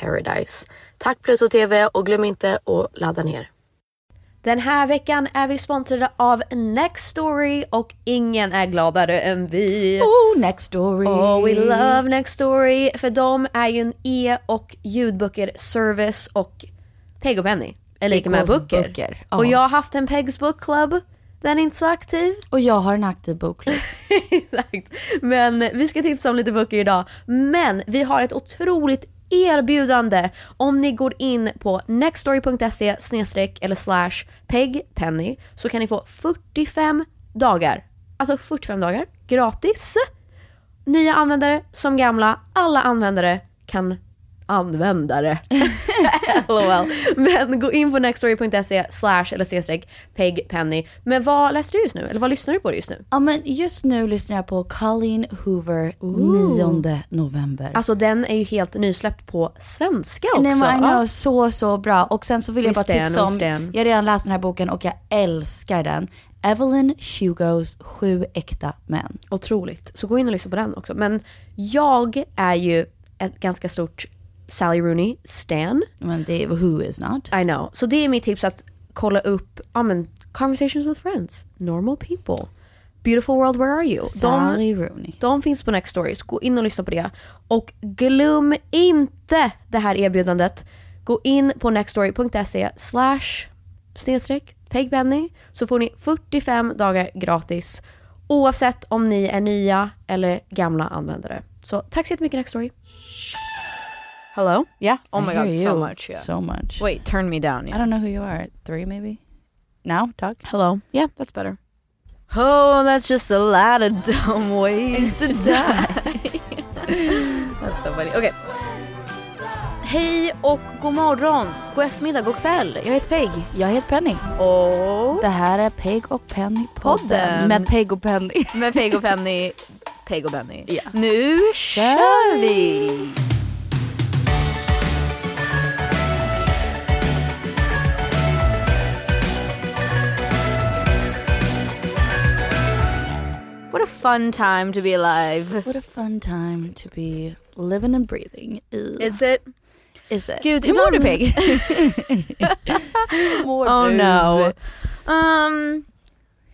paradise. Tack Pluto TV och glöm inte att ladda ner. Den här veckan är vi sponsrade av Nextory och ingen är gladare än vi. Oh, next story. Oh, we love Nextory. För de är ju en e och ljudböcker service och Peg och Penny är lika med böcker. böcker, ja. Och jag har haft en Pegs Book Club. Den är inte så aktiv. Och jag har en aktiv bokklubb. Exakt. Men vi ska tipsa om lite böcker idag. Men vi har ett otroligt erbjudande om ni går in på nextstory.se snedstreck eller slash pegpenny så kan ni få 45 dagar, alltså 45 dagar gratis. Nya användare som gamla, alla användare kan användare. LOL. Men gå in på nextstory.se slash eller snedstreck pegpenny. Men vad läste du just nu? Eller vad lyssnar du på just nu? Ja men just nu lyssnar jag på Colleen Hoover 9 november. Alltså den är ju helt nysläppt på svenska också. Nej men I know, så så bra. Och sen så vill jag bara tipsa om, jag har redan läst den här boken och jag älskar den. Evelyn Hugos Sju äkta män. Otroligt. Så gå in och lyssna på den också. Men jag är ju ett ganska stort Sally Rooney stan. Men det är Who is not. I know. Så det är mitt tips att kolla upp ja, men, Conversations with Friends, Normal People, Beautiful World Where Are You. Sally Rooney. De finns på Next Stories. Gå in och lyssna på det. Och glöm inte det här erbjudandet. Gå in på nextstory.se slash snedstreck pegpenny så får ni 45 dagar gratis oavsett om ni är nya eller gamla användare. Så tack så jättemycket Nextory. Hello? Yeah? Oh I my god, so much. Yeah. So much. Wait, turn me down. I Yeah. don't know who you are. Three maybe? Now? Talk? Hello. Yeah, that's better. Oh, that's just a lot of dumb ways to die. that's so funny. Okay. Hej och god morgon, god eftermiddag, god kväll. Jag heter Peg. Jag heter Penny. Och Det här är Peg och Penny podden. Med Peg och Penny. med Peg och Penny. Peg och Penny. Ja. Nu kör vi! What a fun time to be alive. What a fun time to be living and breathing. i. Is it? Is it? Gud, Hur mår du Peg? Hur mår Oh du? no. Um,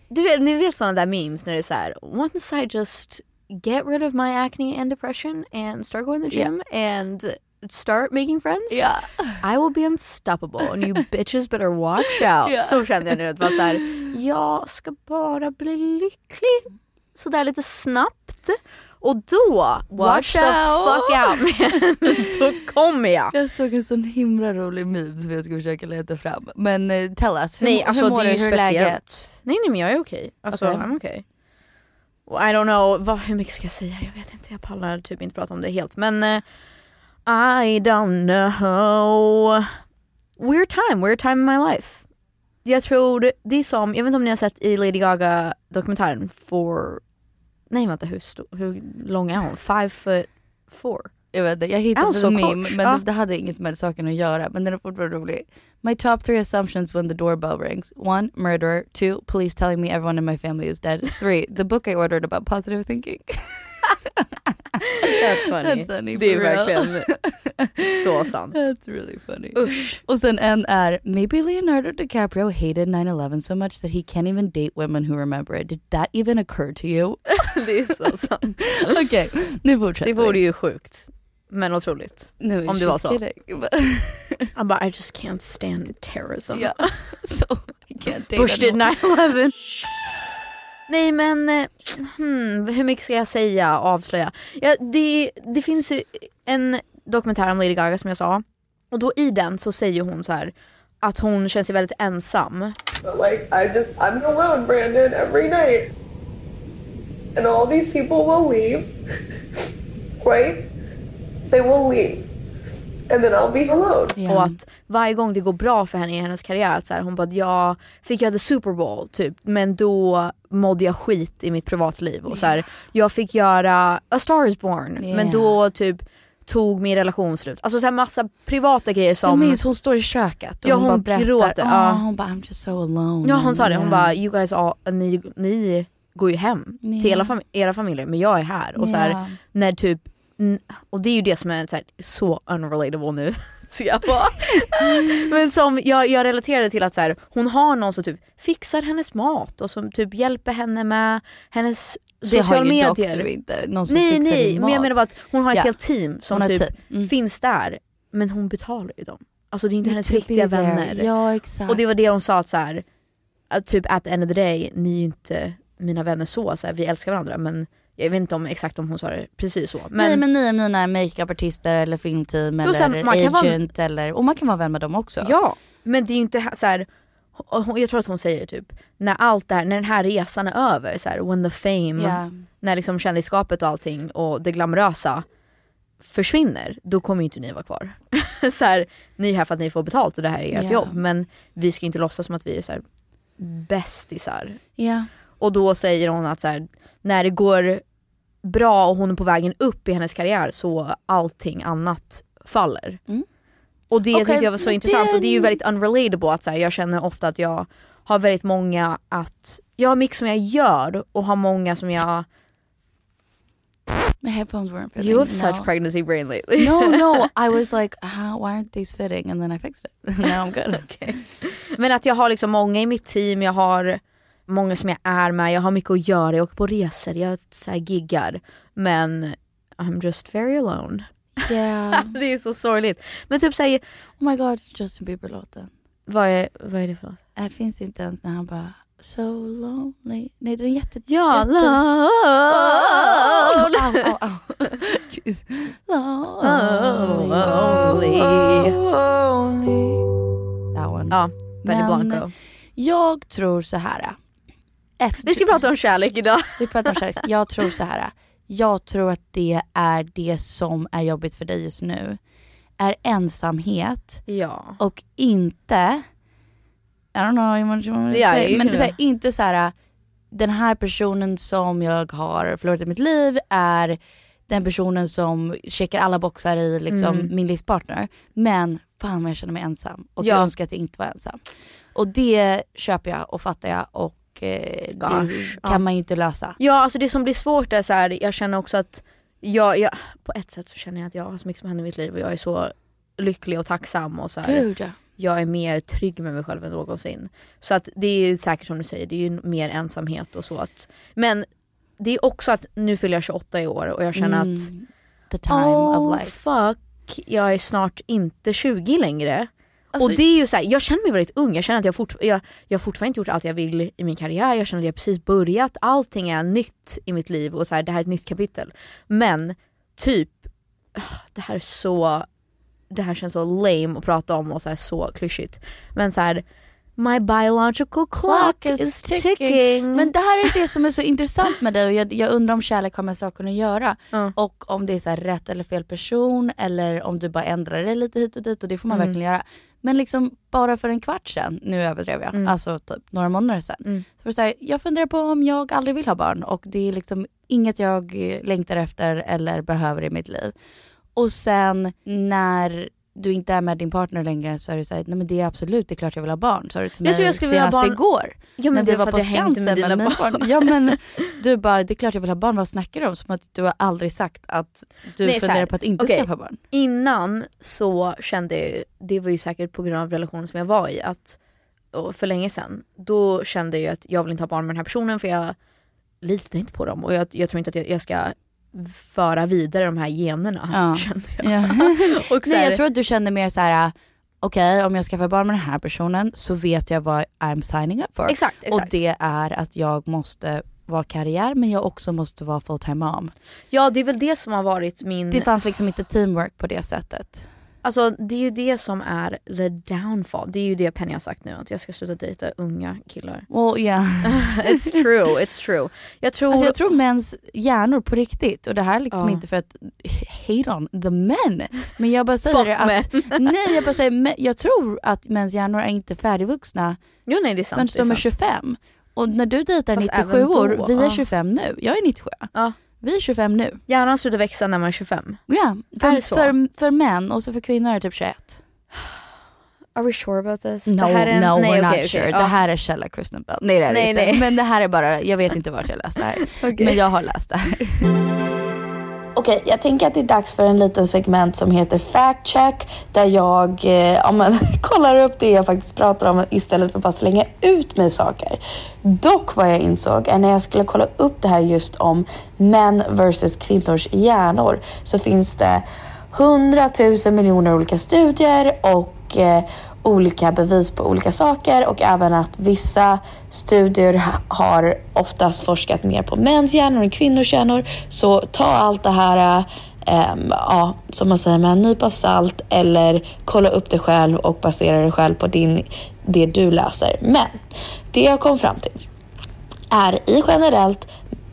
du vet, ni vet sådana där memes när det är så här: once I just get rid of my acne and depression and start going to the gym and start making friends yeah. I will be unstoppable and you bitches better watch out. Ja. Så kände jag nu att vara så här, jag ska bara bli lycklig sådär lite snabbt och då, watch, the fuck out man. då kommer jag. Jag såg en sån himla rolig meme som jag ska försöka leta fram. Men uh, tell us, hur, Nej alltså hur mår det du? Hur är läget? Nej nej men jag är okej. Alltså Okej. I'm. Och I don't know, vad, hur mycket ska jag säga? Jag vet inte, jag pallar typ inte prata om det helt men eh, I don't know. Weird time, weird time in my life. Jag tror det är som, jag vet inte om ni har sett i Lady Gaga dokumentären for, nej vänta hur, sto, hur lång är hon? Five foot four? Jag vet inte, jag hittade en meme kort? men Ja. det hade inget med saken att göra. Men den är fortfarande rolig. My top three assumptions when the doorbell rings. One, murderer. Two, police telling me everyone in my family is dead. Three, the book I ordered about positive thinking. That's funny. That's funny det är for real. verkligen så sant. That's really funny. Usch. Och sen en är, maybe Leonardo DiCaprio hated 9-11 so much that he can't even date women who remember it. Did that even occur to you? det är så sant. Okej, nu fortsätter Det vore ju sjukt. Men otroligt. Nu, om det var she's så. kidding. Han bara I just can't stand terrorism. Ja, so he can't date Bush did anyone. 9-11. Nej men, eh, hmm, hur mycket ska jag säga avslöja? Ja, det, det finns ju en dokumentär om Lady Gaga som jag sa. Och då i den så säger hon så här att hon känner sig väldigt ensam. But like I just I'm alone, Brandon, every night. And all these people will leave. right? They will leave. And then I'll be alone. Ja. Och att varje gång det går bra för henne i hennes karriär, att så här, hon bara jag fick göra the Super Bowl typ men då mådde jag skit i mitt privatliv. Och så här, jag fick göra A Star Is Born men Yeah. då typ tog min relation slut. Alltså så här massa privata grejer Jag som... minns hon står i köket och Ja, hon, hon bara gråter, ja. Hon bara I'm just so alone. Ja hon sa det, hon Yeah. bara you guys all, ni, ni går ju hem Ja. till era, fam- era familjer men jag är här. Och så här, när typ, och det är ju det som är så, här, så unrelatable nu. Så jag bara, men som jag, jag relaterade till att så här, hon har någon som typ fixar hennes mat och som typ hjälper henne med hennes Det sociala har ju medier. doktor inte. Någon som Nej fixar nej, din men jag mat. menar bara att hon har ett Ja. helt team som har typ team. Mm. finns där. Men hon betalar ju dem. Alltså det är inte hennes To be riktiga vänner. Ja exakt. Och det var det hon sa att så här, typ at the end of the day, ni är ju inte mina vänner så, så här, vi älskar varandra men jag vet inte om exakt om hon sa det precis så. Men, Nej men ni är mina makeupartister eller filmteam eller sen man kan vara- agent eller, och man kan vara vän med dem också. Ja, men det är ju inte så här. jag tror att hon säger typ, när allt det här, när den här resan är över, så här, when the fame, Ja. när liksom kändisskapet och allting och det glamorösa försvinner, då kommer ju inte ni vara kvar. så här, ni är här för att ni får betalt och det här är ert Ja. jobb men vi ska inte låtsas som att vi är så här bästisar. Ja. Och då säger hon att så här, när det går bra och hon är på vägen upp i hennes karriär så allting annat faller. Mm. Och det Okej, tyckte jag var så men intressant det- och det är ju väldigt unrelatable att så här, jag känner ofta att jag har väldigt många att, jag har mycket som jag gör och har många som jag My headphones weren't fitting. You have no. such pregnancy brain lately. no, no. I was like, How, why aren't these fitting? And then I fixed it. Now I'm good. okay. Men att jag har liksom många i mitt team, jag har många som jag är med, jag har mycket att göra, jag åker på resor, jag så här giggar. Men I'm just very alone. Yeah. det är så sorgligt. Men typ säg, Oh my god, Justin Bieber-låten. vad är, vad är det för något? Det finns inte ens när han bara So lonely. Nej den är jätte... Ja, jätte... au, au. Jeez. That one. Ja, Benny Blanco. Jag tror så här. Ett, Vi ska prata om kärlek idag. Vi pratar om kärlek. Jag tror så här. Jag tror att det är det som är jobbigt för dig just nu. är ensamhet Ja. och inte, I don't know you want to Ja, say, you men så här, inte så här den här personen som jag har förlorat i mitt liv är den personen som checkar alla boxar i liksom, Mm. min livspartner. Men fan vad jag känner mig ensam och Ja. jag önskar att jag inte var ensam. Och det köper jag och fattar jag och eh, det Gosh, kan ja. man ju inte lösa. Ja alltså det som blir svårt är så här, jag känner också att jag, jag, på ett sätt så känner jag att jag har så mycket som händer i mitt liv och jag är så lycklig och tacksam och så här, Gud ja. jag är mer trygg med mig själv än någonsin. Så att det är säkert som du säger, det är ju mer ensamhet och så. Att, men det är också att nu fyller jag 28 i år och jag känner Mm, att The time oh of life. fuck, jag är snart inte 20 längre. Alltså- och det är ju så här, jag känner mig väldigt ung, jag känner att jag, fort, jag, jag har fortfarande inte gjort allt jag vill i min karriär, jag känner att jag precis börjat, allting är nytt i mitt liv och så här, det här är ett nytt kapitel. Men typ, ah, det här är så, det här känns så lame att prata om och så, här, så klyschigt. Men så här, my biological clock, is, ticking. Men det här är det som är så intressant med dig och jag, jag undrar om kärlek har med saken att göra. Ja. Och om det är så rätt eller fel person eller om du bara ändrar det lite hit och dit och det får man Mm. verkligen göra. Men liksom bara för en kvart sedan, nu överdrev jag, Mm. alltså typ några månader sedan. Mm. Så var det så här, jag funderar på om jag aldrig vill ha barn och det är liksom inget jag längtar efter eller behöver i mitt liv. Och sen när du inte är med din partner längre så är det såhär, nej men det är absolut, det är klart jag vill ha barn. Sa du till Jag mig tror jag skulle senast barn- igår. Ja, men när det vi var på jag med Skansen dina med barn. barn. Ja men du bara, det är klart jag vill ha barn, vad snackar du om? Som att du har aldrig sagt att du Nej, funderar här, på att inte okej. skaffa barn. Innan så kände jag, det var ju säkert på grund av relationen som jag var i, att och för länge sedan, då kände jag att jag vill inte ha barn med den här personen för jag litar inte på dem och jag, jag tror inte att jag, jag ska föra vidare de här generna. Ja. Kände jag. Ja. och så Nej här, jag tror att du känner mer så här. okej om jag skaffar barn med den här personen så vet jag vad I'm signing up for. Exakt, Och exakt. det är att jag måste vara karriär men jag också måste vara full time mom. Ja det är väl det som har varit min... Det fanns liksom inte teamwork på det sättet. Alltså det är ju det som är the downfall. Det är ju det Penny har sagt nu, att jag ska sluta dejta unga killar. Och ja. it's true, it's true. Jag tror... Alltså jag tror mäns hjärnor på riktigt, och det här är liksom Ja. inte för att hate on the men, men jag bara säger det att, nej jag bara säger, men jag tror att mäns hjärnor är inte färdigvuxna Jo nej det är sant. förrän de är sant. 25. Och när du dejtar Fast 97 även då, år, vi är ja. 25 nu, jag är 97. Ja. Vi är 25 nu. Hjärnan slutar växa när man är 25. Ja, för, för, för män och så för kvinnor är det typ 21. Are we sure about this? No, det här är en... no nej, we're okej, not sure. ja. Det här är källa Kristen Bell. Nej det är det Nej, inte. nej. Men det här är bara, jag vet inte vart jag läste det här. Okej. Men jag har läst det här. Okej, jag tänker att det är dags för en liten segment som heter Fact Check där jag eh, ja, men, kollar upp det jag faktiskt pratar om istället för att bara slänga ut mig saker. Dock vad jag insåg är när jag skulle kolla upp det här just om män versus kvinnors hjärnor så finns det hundratusen miljoner olika studier och eh, olika bevis på olika saker och även att vissa studier har oftast forskat mer på mäns hjärnor än kvinnors hjärnor. Så ta allt det här eh, ehm, ja, som man säger med en nypa salt eller kolla upp det själv och basera det själv på din, det du läser. Men det jag kom fram till är i generellt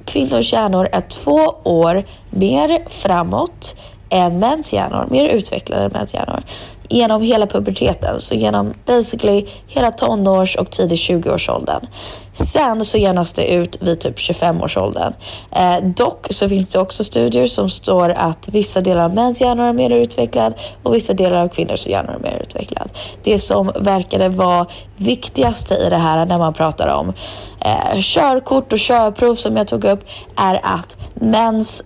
kvinnors hjärnor är två år mer framåt än mäns hjärnor, mer utvecklade än mäns hjärnor. Genom hela puberteten, så genom basically hela tonårs och tidig 20-årsåldern. Sen så genas det ut vid typ 25-årsåldern. Eh, dock så finns det också studier som står att vissa delar av mäns hjärnor är mer utvecklad och vissa delar av kvinnors hjärnor är mer utvecklad. Det som verkade vara viktigaste i det här när man pratar om eh, körkort och körprov som jag tog upp är att mäns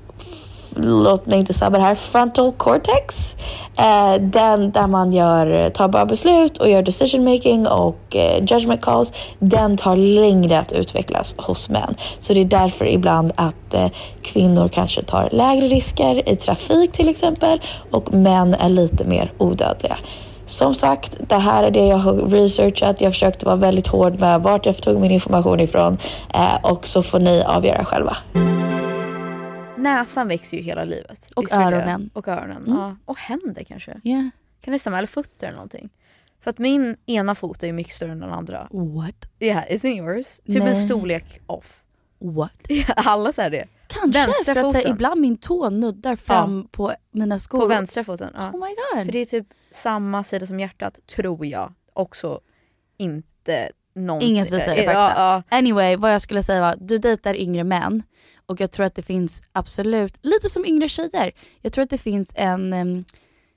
låt mig inte sabba det här, frontal cortex. Eh, den där man gör, eh, tar bra beslut och gör decision making och eh, judgment calls. Den tar längre att utvecklas hos män. Så det är därför ibland att eh, kvinnor kanske tar lägre risker i trafik till exempel och män är lite mer odödliga. Som sagt, det här är det jag har researchat. Jag försökte vara väldigt hård med vart jag tog min information ifrån eh, och så får ni avgöra själva. Näsan växer ju hela livet. Och Visst öronen. Och öronen. Mm. Ja. Och händer kanske. Yeah. Kan det stämma? Eller fötter eller någonting. För att min ena fot är ju mycket större än den andra. What? Yeah, isn't yours? Typ Nej. en storlek off. What? Ja, Alla säger det. Kanske, Vänstra för att här, ibland min tå nuddar fram på mina skor. På vänstra foten. Ja. Oh my god. För det är typ samma sida som hjärtat, tror jag. Också inte någonsin. Inget visar Eh, fakta. Ja, ja. Anyway, vad jag skulle säga var, du dejtar yngre män och jag tror att det finns absolut, lite som yngre tjejer, jag tror att det finns en, em,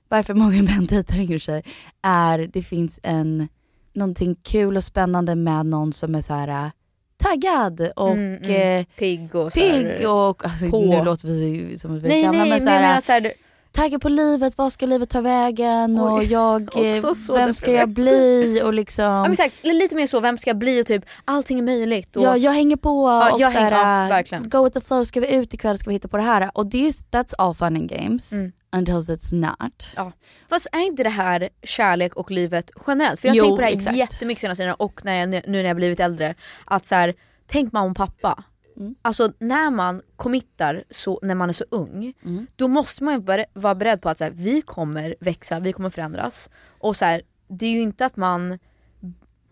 varför många män dejtar yngre tjejer, är det finns en, någonting kul och spännande med någon som är så här äh, taggad och Mm, mm. eh, Pigg och så här- pigg och, alltså, på. nu låter vi som att vi är Nej gamla nej men men så här, menar såhär, taggad på livet, vad ska livet ta vägen och Oj, jag, eh, vem ska jag bli och liksom ja, exakt, lite mer så, vem ska jag bli och typ allting är möjligt. Och, Ja, jag hänger på Ja, och jag så här, ja, go with the flow, ska vi ut ikväll, ska vi hitta på det här? Och det är, that's all fun and games Mm. until it's not. Ja. Fast är inte det här kärlek och livet generellt? För jag har tänkt på det här exakt. jättemycket senaste tiden och när jag, nu när jag blivit äldre. Att så här, tänk mamma och pappa. Mm. Alltså när man committar så, när man är så ung, Mm. då måste man ju vara beredd på att så här, vi kommer växa, vi kommer förändras. Och så här, det är ju inte att man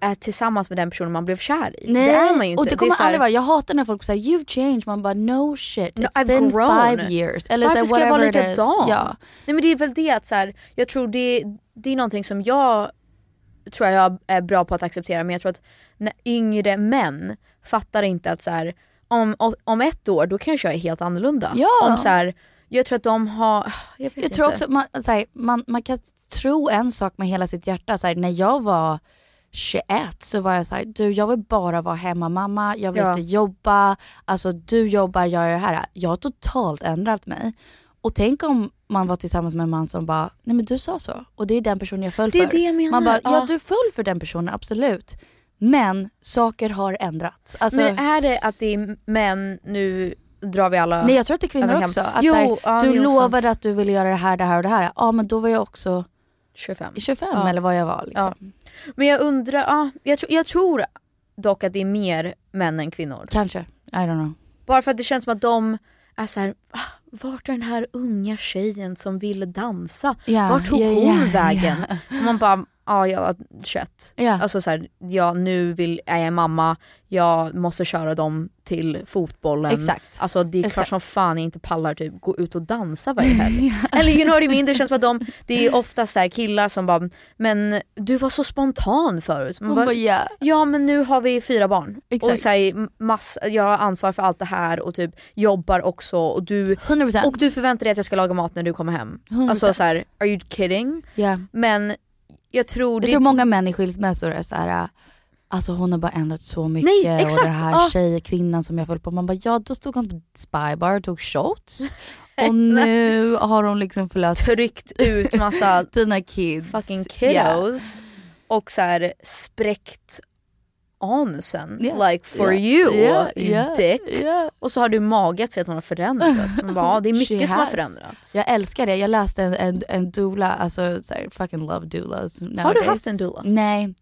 är tillsammans med den personen man blev kär i. Nej, det är man ju inte. och det kommer så här- aldrig vara, jag hatar när folk säger you've changed, man bara no shit, No, it's I've been grown. five years. Eller så Varför här, ska jag vara likadan? Ja. Nej men det är väl det att så här, jag tror det, det är någonting som jag tror jag är bra på att acceptera men jag tror att när yngre män fattar inte att så här, om, om ett år då kanske jag är helt annorlunda. Ja. Om så här, jag tror att de har, jag vet Jag inte. tror också, man, här, man, man kan tro en sak med hela sitt hjärta. Så här, när jag var 21 så var jag så här, du jag vill bara vara hemmamamma, jag vill Ja. inte jobba, alltså du jobbar, jag gör det här. Jag har totalt ändrat mig. Och tänk om man var tillsammans med en man som bara, nej men du sa så. Och det är den personen jag föll Det är för. det jag menar, Man bara, ja ja. du föll för den personen, absolut. Men saker har ändrats. Alltså, Men är det att det är män, nu drar vi alla nej jag tror att det är kvinnor också. Att, Jo, här, ja, du lovade sant. att du ville göra det här, det här och det här. Ja men då var jag också 25. 25 Ja. eller vad jag var. Liksom. Men jag undrar, ja, jag, tro, jag tror dock att det är mer män än kvinnor. Kanske, I don't know. Bara för att det känns som att de är så här, "Ah, vart är den här unga tjejen som ville dansa? Ja, vart tog ja, hon ja, vägen? ja. Och man bara, ja jag var 21. Ja. Alltså så här, ja nu vill, är jag mamma, jag måste köra dem till fotbollen. Exakt. Alltså det är klart som fan jag inte pallar typ gå ut och dansa varje helg. Eller you know what I mean? Det känns som att de, det är ofta så här killar som bara, men du var så spontan förut. Man bara, bara, ja. Ja men nu har vi fyra barn Exakt. och så här, mass, jag har ansvar för allt det här och typ jobbar också och du, 100%. och du förväntar dig att jag ska laga mat när du kommer hem. 100%. Alltså så här, are you kidding? Ja. Men jag tror Jag det... tror många män i skilsmässor är så här. Alltså hon har bara ändrat så mycket Nej, exakt. och den här Ja. tjejen, kvinnan som jag föll på, man bara ja då stod hon på spybar och tog shots och nu har hon liksom förlöst tryckt ut massa dina kids. fucking Yeah. kiddos och så här spräckt anusen Yeah. like for Yeah. you Yeah, you dick. Och så har du mage att säga att hon har förändrats. Man bara, ja, det är mycket som har förändrats. Jag älskar det, jag läste en, en, en doula, alltså så här, fucking love doulas Har du nowadays. haft en doula? Nej.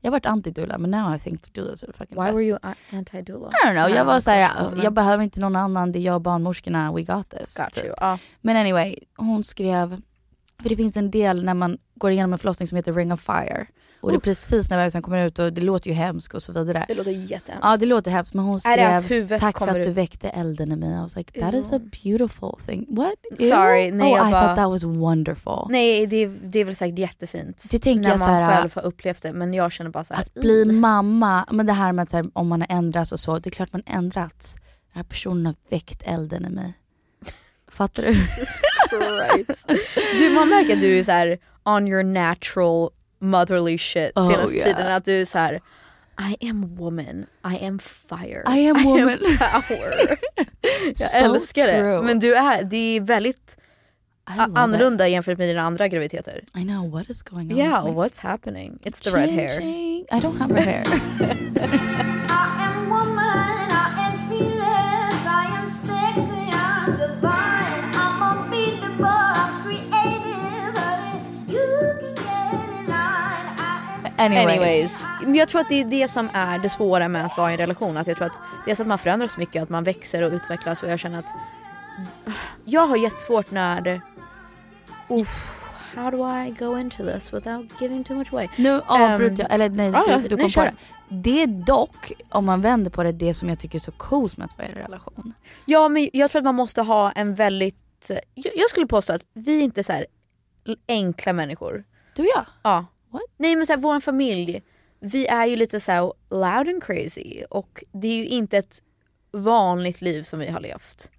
Jag har varit anti-doula men now I think doulas are fucking Why best. were you anti-doula? I don't know, jag var såhär, jag behöver inte någon annan, det är jag och barnmorskorna, we got this. Got typ. you. Ja. Men anyway, hon skrev, för det finns en del när man går igenom en förlossning som heter ring of fire. Och det är precis när bebisen kommer ut och det låter ju hemskt och så vidare. Det låter jättehemskt. Ja det låter hemskt men hon skrev tack för att du ut?" väckte elden i mig. I was like that is a Ew. beautiful thing. What? Sorry, nej, oh jag I bara- thought that was wonderful. Nej det är, det är väl säkert jättefint. Det tänker när jag man själv har upplevt det men jag känner bara så här, Att bli mamma, men det här med att här, om man har ändrats och så, det är klart man ändrats. Den här personen har väckt elden i mig. Fattar du? Christ. Du man märker att du är så här on your natural motherly shit Oh, senaste yeah. tiden. Att du är så här. I am woman, I am fire, I am woman. power. Jag So älskar true. det. Men du är, det är väldigt annorlunda jämfört med dina andra graviditeter. it. I know, what is going on? Yeah, what's happening? It's the red hair. Changing. I don't have red hair. Anyway. Anyways, jag tror att det är det som är det svåra med att vara i en relation. Att jag tror att dels att man förändras så mycket, att man växer och utvecklas och jag känner att jag har jättesvårt när... Uff, how do I go into this without giving too much away? Nu avbryter jag, eller nej ja, du, du nej, kom på kör. det. Det är dock, om man vänder på det, det som jag tycker är så coolt med att vara i en relation. Ja men jag tror att man måste ha en väldigt, jag, jag skulle påstå att vi är inte så enkla människor. Du och jag? Ja. What? Nej men så här, vår familj, vi är ju lite så här loud and crazy och det är ju inte ett vanligt liv som vi har levt.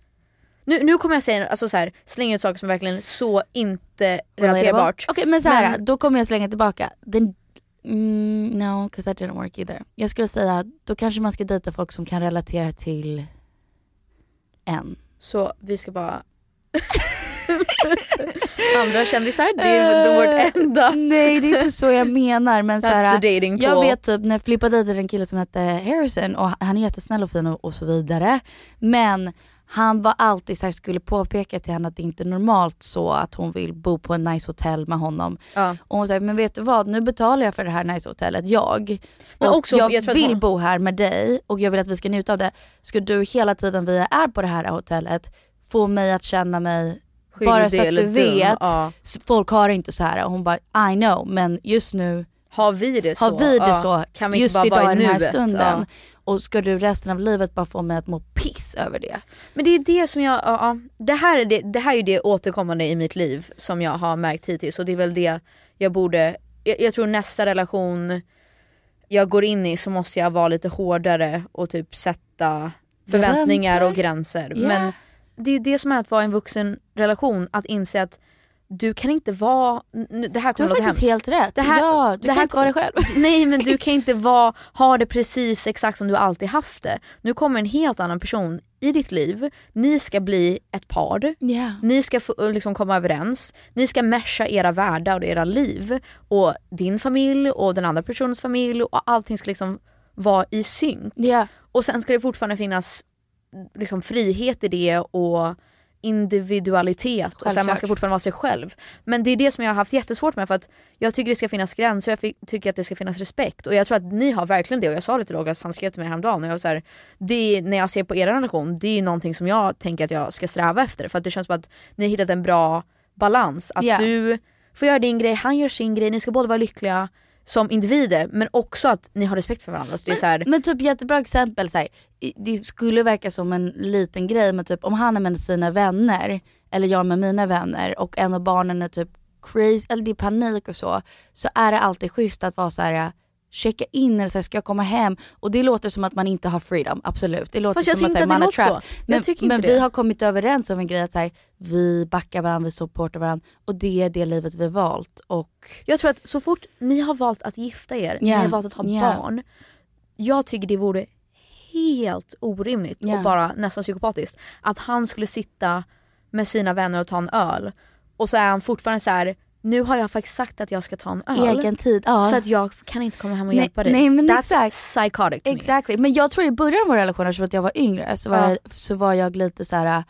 Nu, nu kommer jag säga, alltså så här, slänga ut saker som verkligen är så inte relaterbart. Okej men så här, Men- då kommer jag slänga tillbaka. Den, mm, no, cause that didn't work either. Jag skulle säga, då kanske man ska dejta folk som kan relatera till en. Så vi ska bara... Andra kändisar, det är vårt enda. Nej det är inte så jag menar men så här, Jag vet typ när Filippa dejtade en kille som hette Harrison och han är jättesnäll och fin och, och så vidare. Men han var alltid så här, skulle påpeka till henne att det inte är normalt så att hon vill bo på en nice hotell med honom. Ja. Och hon säger, men vet du vad, nu betalar jag för det här nice hotellet, jag. Men och också, jag, jag vill hon- bo här med dig och jag vill att vi ska njuta av det. Ska du hela tiden vi är på det här hotellet få mig att känna mig bara så att du vet, ja. folk har det inte så här. Och hon bara, I know, men just nu Har vi det så? har vi det så Kan vi inte just bara idag vara i den här stunden. Och ska du resten av livet bara få mig att må piss över det? Men det är det som jag, ja, ja. det, här är det, det här är ju det återkommande i mitt liv som jag har märkt hittills och det är väl det jag borde, jag, jag tror nästa relation jag går in i så måste jag vara lite hårdare och typ sätta förväntningar och gränser. Ja. Men det är det som är att vara i en vuxen relation, att inse att du kan inte vara, det här Du har kommer låta faktiskt hemskt. helt rätt. Det här, ja, du det kan här inte vara dig själv. Nej men du kan inte vara, ha det precis exakt som du alltid haft det. Nu kommer en helt annan person i ditt liv, ni ska bli ett par, Ja. ni ska få, liksom komma överens, ni ska mesha era världar och era liv och din familj och den andra personens familj och allting ska liksom vara i synk. Ja. Och sen ska det fortfarande finnas liksom, frihet i det och individualitet och sen man ska fortfarande vara sig själv. Men det är det som jag har haft jättesvårt med för att jag tycker det ska finnas gränser och jag tycker att det ska finnas respekt och jag tror att ni har verkligen det och jag sa det till Douglas, han skrev till mig häromdagen och jag var så här, det är, när jag ser på er relation, det är någonting som jag tänker att jag ska sträva efter för att det känns som att ni har hittat en bra balans. Att Ja. du får göra din grej, han gör sin grej, ni ska båda vara lyckliga som individer men också att ni har respekt för varandra. Så det är så här, Men typ jättebra exempel, så här, det skulle verka som en liten grej men typ om han är med sina vänner eller jag med mina vänner och en av barnen är typ crazy, eller det är panik och så, så är det alltid schysst att vara så här checka in eller så här, ska jag komma hem? Och det låter som att man inte har freedom, absolut. Det låter Fast som att, så här, man så. Jag Men, men vi har kommit överens om en grej att så här, vi backar varandra, vi supportar varandra och det är det livet vi valt. Och Jag tror att så fort ni har valt att gifta er, ni Ja, har valt att ha ja. barn. Jag tycker det vore helt orimligt Ja. och bara nästan psykopatiskt att han skulle sitta med sina vänner och ta en öl och så är han fortfarande så här. Nu har jag faktiskt sagt att jag ska ta en öl. egen tid. Ja. Så att jag kan inte komma hem och Nej, hjälpa dig. nej, men That's exakt. psychotic to me. Exakt, men jag tror i början av vår relation, eftersom jag var yngre, så var, Ja. jag, så var jag lite så här.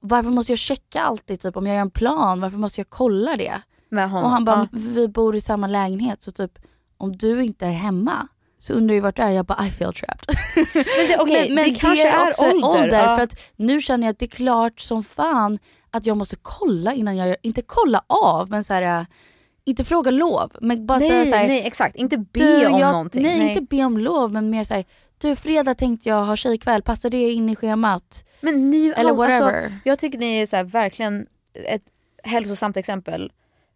varför måste jag checka alltid typ om jag gör en plan, varför måste jag kolla det? Med honom. Och han bara, Ja. vi bor i samma lägenhet så typ om du inte är hemma så undrar jag vart du är, jag bara I feel trapped. Men det, okej, men, men det kanske är också ålder. ja. för att nu känner jag att det är klart som fan att jag måste kolla innan jag gör, inte kolla av men så här, äh, inte fråga lov men bara säga nej, så här, nej exakt, inte be du, om jag, någonting. Nej, inte be om lov men mer såhär, du fredag tänkte jag ha tjejkväll, passar det in i schemat? Men ni, Eller all- whatever. Alltså, jag tycker ni är så här, verkligen ett hälsosamt exempel.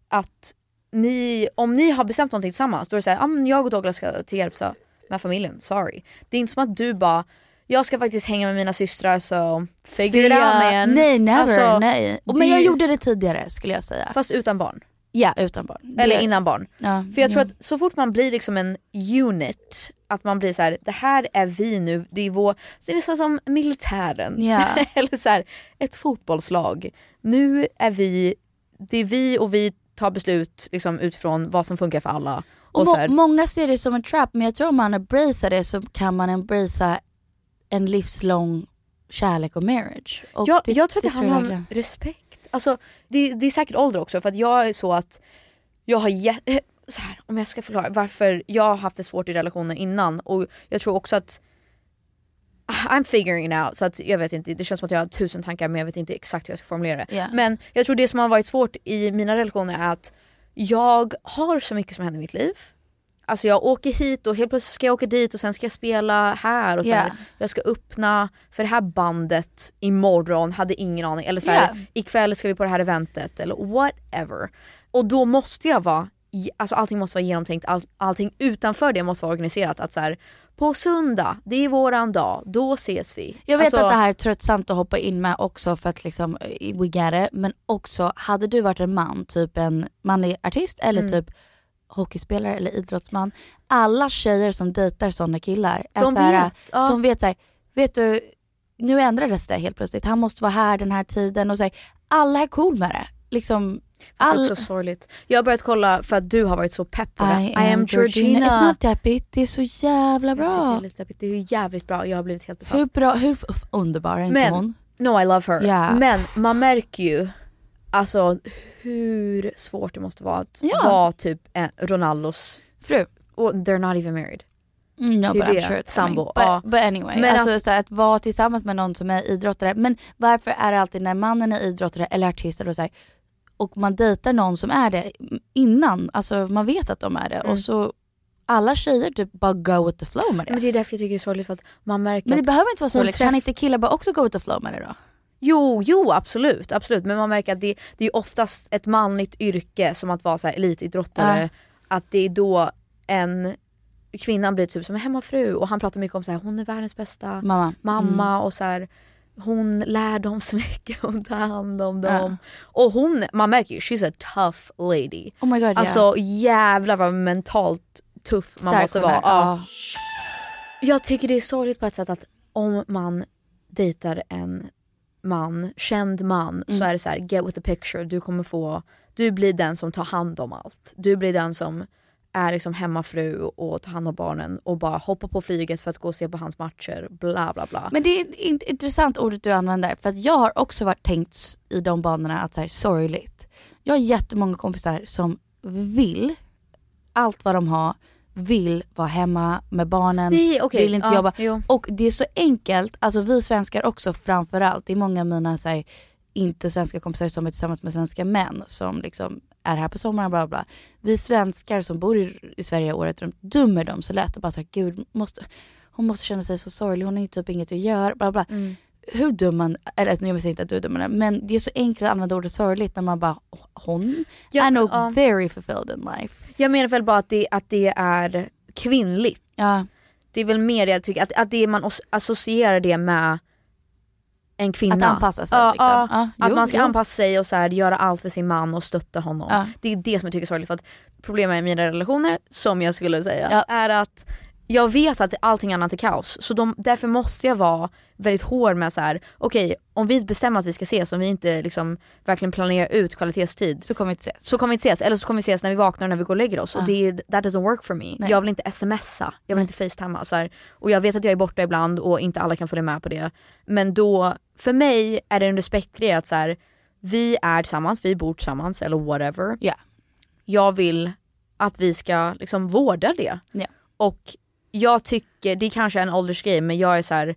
Att ni, om ni har bestämt någonting tillsammans, då är det såhär, ah, jag och Douglas ska till Järvsö med familjen, sorry. Det är inte som att du bara, jag ska faktiskt hänga med mina systrar så figure it out man. Nej never, Alltså, nej. Och, det- Men jag gjorde det tidigare skulle jag säga. Fast utan barn. ja, utan barn. Eller Det- innan barn. Ja, För jag tror ja. att så fort man blir liksom en unit, att man blir så här: det här är vi nu, det är vår, så det är så som militären. Ja. Eller så här, ett fotbollslag. Nu är vi, det är vi och vi tar beslut liksom utifrån vad som funkar för alla. Och Och må- många ser det som en trap men jag tror om man embracear det så kan man embracea en livslång kärlek och marriage. Och jag, jag tror att det, handlar om respekt. Alltså, det, det är säkert ålder också för att jag är så att jag har gett, eh, så här, om jag ska förklara varför jag har haft det svårt i relationer innan och jag tror också att I'm figuring it out så att jag vet inte, det känns som att jag har tusen tankar men jag vet inte exakt hur jag ska formulera det. Ja. Men jag tror det som har varit svårt i mina relationer är att jag har så mycket som händer i mitt liv. Alltså jag åker hit och helt plötsligt ska jag åka dit och sen ska jag spela här och så här. Ja. Jag ska öppna för det här bandet imorgon, hade ingen aning. Eller så här, Ja. ikväll ska vi på det här eventet eller whatever. Och då måste jag vara, alltså allting måste vara genomtänkt, all, allting utanför det måste vara organiserat. Att så här, på söndag, det är våran dag, då ses vi. Jag vet alltså, att det här är tröttsamt att hoppa in med också för att liksom, eh, we get it. Men också, hade du varit en man, typ en manlig artist eller Mm. typ hockeyspelare eller idrottsman. Alla tjejer som dejtar sådana killar är De så här, vet, ja. de vet såhär, vet du, nu ändrades det helt plötsligt. Han måste vara här den här tiden och så här, alla är cool med det. Liksom, all... också sorgligt. Jag har börjat kolla för att du har varit så pepp på det. I am Georgina. It's not deppigt, det är så jävla tycker det, bra. är lite deppigt. det är jävligt bra, jag har blivit helt besatt. Hur bra, hur underbar är inte Men, hon? no I love her. Ja. Men man märker ju alltså hur svårt det måste vara att Ja. vara typ en Ronaldos Fru. och they're not even married. Mm, no, Det är I'm det, sure sambo. But, Ja. but anyway, Men alltså, att- att vara tillsammans med någon som är idrottare. Men varför är det alltid när mannen är idrottare eller artist eller så här, och man dejtar någon som är det innan, alltså man vet att de är det Mm. och så alla tjejer typ bara go with the flow med det. Men det är därför jag tycker det är sorgligt för att man märker Men det behöver inte vara så. hon Kan inte killar bara också go with the flow med det då? Jo, jo absolut, absolut. Men man märker att det, det är oftast ett manligt yrke som att vara så här elitidrottare. Ja. Att det är då en kvinnan blir typ som en hemmafru och han pratar mycket om så här, hon är världens bästa Mamma. mamma Mm. och så här, hon lär dem så mycket, hon tar hand om Ja. dem. Och hon, man märker ju, she's a tough lady. Oh my god yeah. Alltså jävlar vad mentalt tuff man Stark måste hon vara. Ja. Ja. Jag tycker det är sorgligt på ett sätt att om man dejtar en man, känd man, så Mm. är det så här: get with the picture, du kommer få, du blir den som tar hand om allt. Du blir den som är liksom hemmafru och tar hand om barnen och bara hoppar på flyget för att gå och se på hans matcher, bla bla bla. Men det är ett int- intressant ordet du använder för att jag har också varit tänkt i de banorna att så här, sorgligt. Jag har jättemånga kompisar som vill allt vad de har, vill vara hemma med barnen, Nej, okej, vill inte ja, jobba. jo. Och det är så enkelt, alltså vi svenskar också framförallt, det är många av mina så här, inte svenska kompisar som är tillsammans med svenska män som liksom är här på sommaren bla bla. Vi svenskar som bor i, i Sverige året runt dömer dem så lätt och bara såhär gud, måste, hon måste känna sig så sorglig, hon har ju typ inget att göra bla bla. Mm. Hur dum man, eller nu jag säger inte att du är dummare, men det är så enkelt att använda ordet sorgligt när man bara, hon Ja, är nog ja. very fulfilled in life. Jag menar väl bara att det, att det är kvinnligt. Ja. Det är väl mer det jag tycker, att, att det man associerar det med en kvinna. Att anpassa sig, Ja, liksom. ja, Ja, att jo, man ska anpassa sig och så här, göra allt för sin man och stötta honom. Det är det som jag tycker är sorgligt för att problemet i mina relationer, som jag skulle säga, är att jag vet att allting annat är kaos. Så de, därför måste jag vara väldigt hård med så här: okej om vi bestämmer att vi ska ses, om vi inte liksom verkligen planerar ut kvalitetstid Så kommer vi inte ses. så kommer vi inte ses, eller så kommer vi ses när vi vaknar och när vi går och lägger oss. Och det, that doesn't work for me. Nej. Jag vill inte smsa, jag vill inte facetimea. Så här. Och jag vet att jag är borta ibland och inte alla kan få det med på det. Men då, för mig är det en respektgrej att så här, vi är tillsammans, vi bor tillsammans eller whatever. Ja. Jag vill att vi ska liksom vårda det. Ja. Och jag tycker, det kanske är en åldersgrej men jag är så här.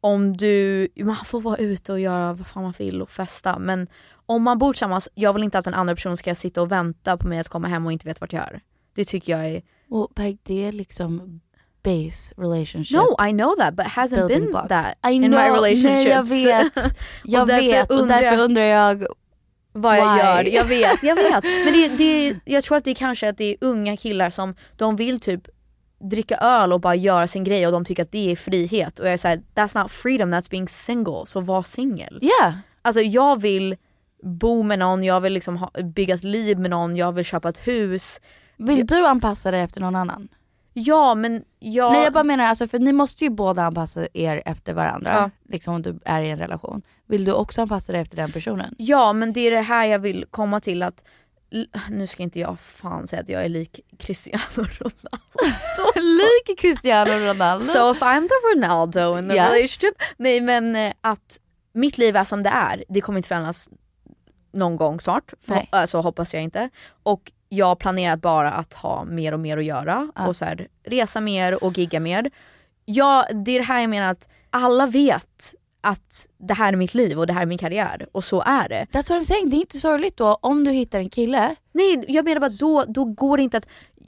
om du, man får vara ute och göra vad fan man vill och festa men om man bor tillsammans, jag vill inte att den andra personen ska sitta och vänta på mig att komma hem och inte vet vart jag är. Det tycker jag är, Och Peg, det är liksom base relationship. no I know that but hasn't been blocks. that I in know, my relationships. Nej jag vet, jag Och vet och därför jag- undrar jag vad jag Why? gör. Jag vet, jag vet. Men det, det, jag tror att det kanske att det är unga killar som de vill typ dricka öl och bara göra sin grej och de tycker att det är frihet. Och jag är såhär, that's not freedom, that's being single. Så var singel. Yeah. Alltså jag vill bo med någon, jag vill liksom ha, bygga ett liv med någon, jag vill köpa ett hus. Vill du anpassa dig efter någon annan? Ja men jag... Nej jag bara menar alltså för ni måste ju båda anpassa er efter varandra. Ja. Liksom om du är i en relation. Vill du också anpassa dig efter den personen? Ja men det är det här jag vill komma till att nu ska inte jag fan säga att jag är lik Cristiano Ronaldo. Lik Cristiano Ronaldo. So if I'm the Ronaldo in the Yes. relationship. Nej men eh, att mitt liv är som det är, det kommer inte förändras någon gång snart. För, Nej. alltså hoppas jag inte. Och jag har planerat bara att ha mer och mer att göra Ja. och så här, resa mer och gigga mer. Ja, det är det här jag menar att alla vet att det här är mitt liv och det här är min karriär och så är det. That's what I'm saying, det är inte sorgligt då om du hittar en kille. Nej jag menar bara då, då går det inte att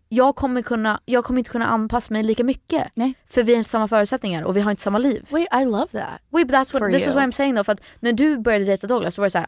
jag kommer, kunna, jag kommer inte kunna anpassa mig lika mycket. Nej. För vi har inte samma förutsättningar och vi har inte samma liv. Wait, I love that. Wait, but that's what, this is you. what I'm saying though. För att när du började dejta Douglas så var det så här.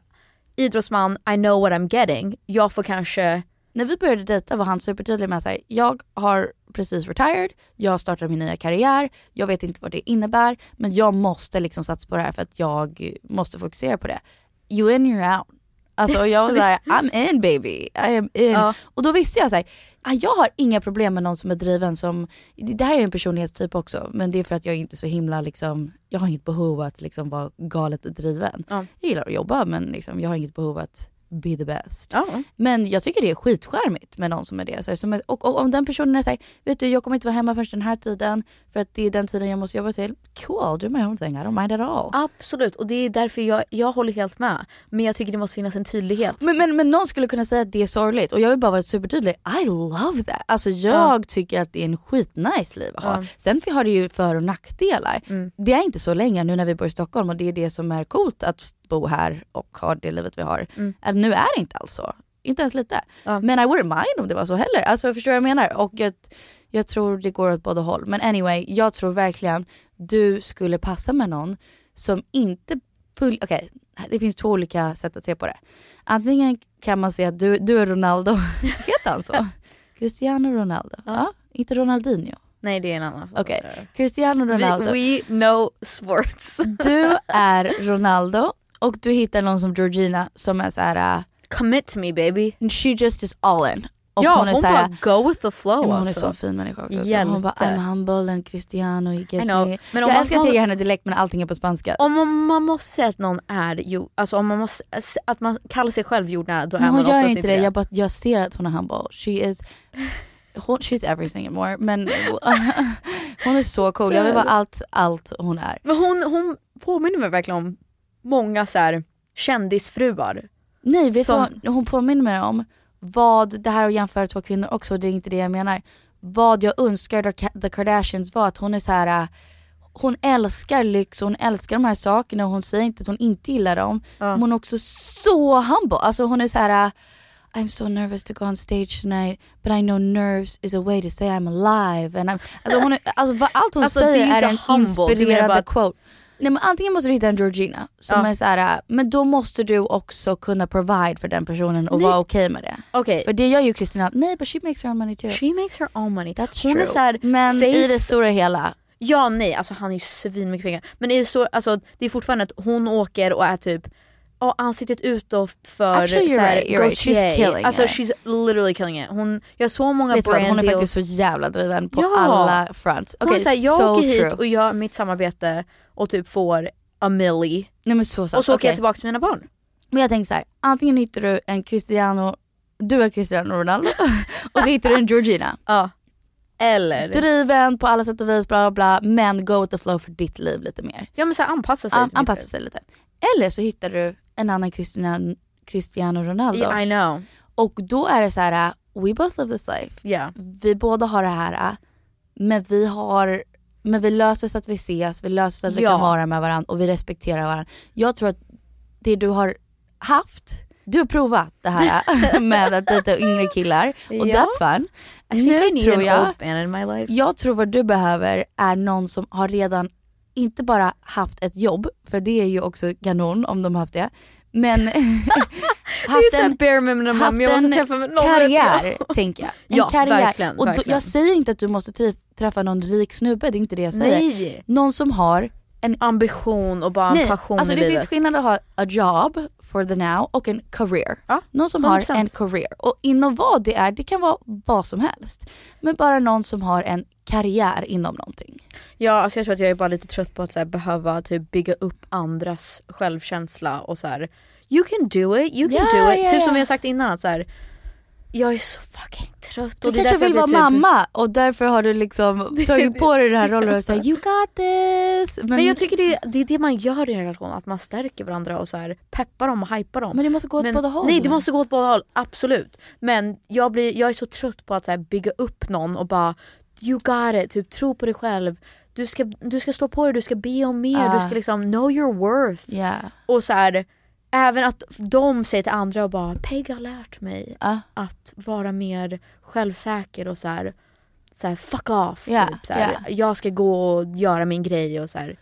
idrottsman, I know what I'm getting. Jag får kanske När vi började dejta var han supertydlig med att jag har precis retired, jag startar min nya karriär, jag vet inte vad det innebär men jag måste liksom satsa på det här för att jag måste fokusera på det. You in, you're out. Alltså och jag var såhär, I'm in baby, I am in. Ja. Och då visste jag såhär, ah, jag har inga problem med någon som är driven som, det här är en personlighetstyp också men det är för att jag inte är så himla liksom, jag har inget behov att liksom vara galet driven. Ja. Jag gillar att jobba men liksom, jag har inget behov att be the best. Ja. Men jag tycker det är skitskärmigt med någon som är det. Så här, och, och om den personen är såhär, vet du jag kommer inte vara hemma förrän den här tiden för att det är den tiden jag måste jobba till. Cool, do my own thing, I don't mind at all. Absolut, och det är därför jag, jag håller helt med. Men jag tycker det måste finnas en tydlighet. Men, men, men någon skulle kunna säga att det är sorgligt och jag vill bara vara supertydlig. I love that. Alltså jag tycker att det är en skitnice liv att ha. Ja. Sen har det ju för och nackdelar. Mm. Det är inte så länge nu när vi bor i Stockholm och det är det som är coolt att bo här och ha det livet vi har. Mm. Att nu är det inte alls så. Inte ens lite. Ja. Men I wouldn't mind om det var så heller. Alltså jag förstår vad jag menar. Och jag, jag tror det går åt båda håll. Men anyway, jag tror verkligen du skulle passa med någon som inte full... Okej, det finns två olika sätt att se på det. Antingen kan man säga att du, du är Ronaldo. Heter han så? Cristiano Ronaldo? Ja. Inte Ronaldinho? Nej det är en annan Okej, Cristiano Ronaldo. We, we know sports. Du är Ronaldo och du hittar någon som Georgina som är såhär, Commit to me baby. she just is all in. Och ja hon är hon såhär, bara go with the flow hon alltså. är så fin människa också. Så Hjälte. Hon bara I'm humble and Cristiano, he gets me. Men jag älskar att jag ger henne dialekt men allting är på spanska. Om man, man måste säga att någon är jo, alltså om man måste, att man kallar sig själv jordnära då är Men man hon gör oftast inte det, jag, bara, jag ser att hon är humble. She is, hon, she's everything and more. Men hon är så cool, jag vill vara allt, allt hon är. Men hon, hon påminner mig verkligen om många så här kändisfruar. Nej, vet Som- du vad hon påminner mig om? Vad, det här att jämföra två kvinnor också, det är inte det jag menar. Vad jag önskar The Ka- The Kardashians var att hon är så här. äh, hon älskar lyx, hon älskar de här sakerna och hon säger inte att hon inte gillar dem. Men hon är också så humble. Alltså hon är så här. äh, I'm so nervous to go on stage tonight but I know nerves is a way to say I'm alive. And I'm, alltså hon är, alltså allt hon Alltså, är säger är, inte en humble, är quote. Nej men antingen måste du hitta en Georgina som Ja. är så här, äh, men då måste du också kunna provide för den personen och Nej. vara okej med det. Okej, För det gör ju Kristina, nej but she makes her own money too. she makes her own money. That's hon true. är så här, men face, i det stora hela, Ja nej, alltså han är ju svinmycket pengar. Men i det, så, alltså, det är fortfarande att hon åker och är typ Ja, ansiktet utåt för Actually, you're så här, right, you're right. She's killing Alltså it. she's literally killing it. Hon gör så många vet du vad, brand hon är deals. faktiskt så jävla driven på Ja. alla fronts. Hon Okej, är såhär, jag so åker hit och gör mitt samarbete och typ får a milli. Nej men så sant. Och så åker jag tillbaka till mina barn. Men jag tänker så här, antingen hittar du en Cristiano, du är Cristiano Ronaldo och så hittar du en Georgina. Ja. Eller, Driven på alla sätt och vis, bla bla bla, men go with the flow för ditt liv lite mer. ja men så här, anpassa sig An- mitt anpassa sig lite. Eller så hittar du en annan Cristiano, Cristiano Ronaldo. Yeah, I know. Och då är det så här, we both live this life. Yeah. Vi båda har det här, men vi har men vi löser så att vi ses, vi löser så att vi Ja. kan vara med varandra och vi respekterar varandra. Jag tror att det du har haft, du har provat det här med att dejta yngre killar och Ja. that's fun. Nu tror jag, jag tror vad du behöver är någon som har redan inte bara haft ett jobb, för det är ju också kanon om de har haft det, men haft en, bare minimum, haft jag måste en träffa någon rätt karriär, tänker jag. En Ja, karriär. verkligen, och då, verkligen. jag säger inte att du måste träffa någon rik snubbe, det är inte det jag säger. Nej. Någon som har en Ambition och bara en Nej, passion alltså i det livet. finns skillnad att ha a job for the now och en career. Ja, Någon som har 100%. en career. Och inom vad det är, det kan vara vad som helst. Men bara någon som har en karriär inom någonting. Ja alltså jag tror att jag är bara lite trött på att så här, behöva typ bygga upp andras självkänsla och så här. You can do it, you can Ja, do it. ja, typ ja. som vi har sagt innan att så här, jag är så fucking trött. Du och kanske vill vara typ- mamma och därför har du liksom tagit på dig den här rollen och säger you got this. Men, Men jag tycker det är, det är det man gör i en relation, att man stärker varandra och så här, peppar dem och hypar dem. men det måste gå åt Men- båda håll. Nej det måste gå åt båda håll, absolut. Men jag, blir, jag är så trött på att så här, bygga upp någon och bara you got it, typ tro på dig själv. du ska, du ska stå på dig, du ska be om mer, Ja. du ska liksom know your worth. Ja. Och så här, även att de säger till andra och bara Peg har lärt mig Ja. att vara mer självsäker och så här, så här fuck off. Ja, Typ, så här, ja. Jag ska gå och göra min grej och så här,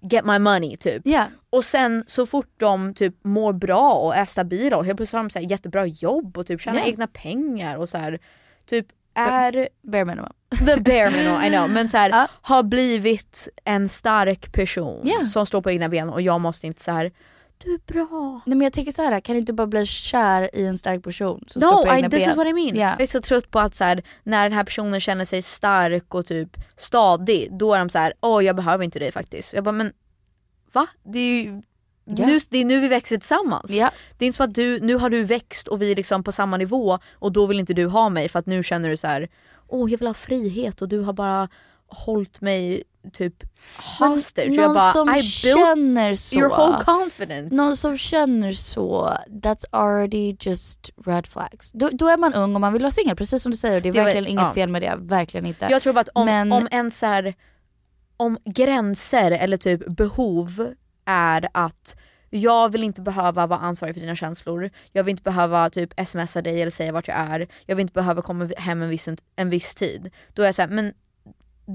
get my money typ. Ja. Och sen så fort de typ mår bra och är stabila och helt plötsligt har de så jättebra jobb och typ tjänar egna pengar och så här, typ är Bare minimum. the bare minimum, I know. Men så här, har blivit en stark person Ja. som står på egna ben och jag måste inte så här. du är bra. Nej men jag tänker så här, kan du inte bara bli kär i en stark person som står No, på egna I, this ben? is what I mean. Ja. Jag är så trött på att så här, när den här personen känner sig stark och typ stadig, då är de så här: åh jag behöver inte dig faktiskt. Jag bara men va? Det är ju Ja. nu, det är nu vi växer tillsammans. Ja. Det är inte som att du, nu har du växt och vi är liksom på samma nivå och då vill inte du ha mig för att nu känner du så här: åh jag vill ha frihet och du har bara hållit mig typ Men hostage. någon jag bara, som I känner så. your whole confidence. Någon som känner så, that's already just red flags. Då, då är man ung och man vill vara singel, precis som du säger. Det är var- verkligen inget ja. fel med det, verkligen inte. Jag tror bara att om, Men- om en så här, om gränser eller typ behov är att jag vill inte behöva vara ansvarig för dina känslor, jag vill inte behöva typ smsa dig eller säga vart jag är, jag vill inte behöva komma hem en viss, en viss tid. Då är jag såhär, men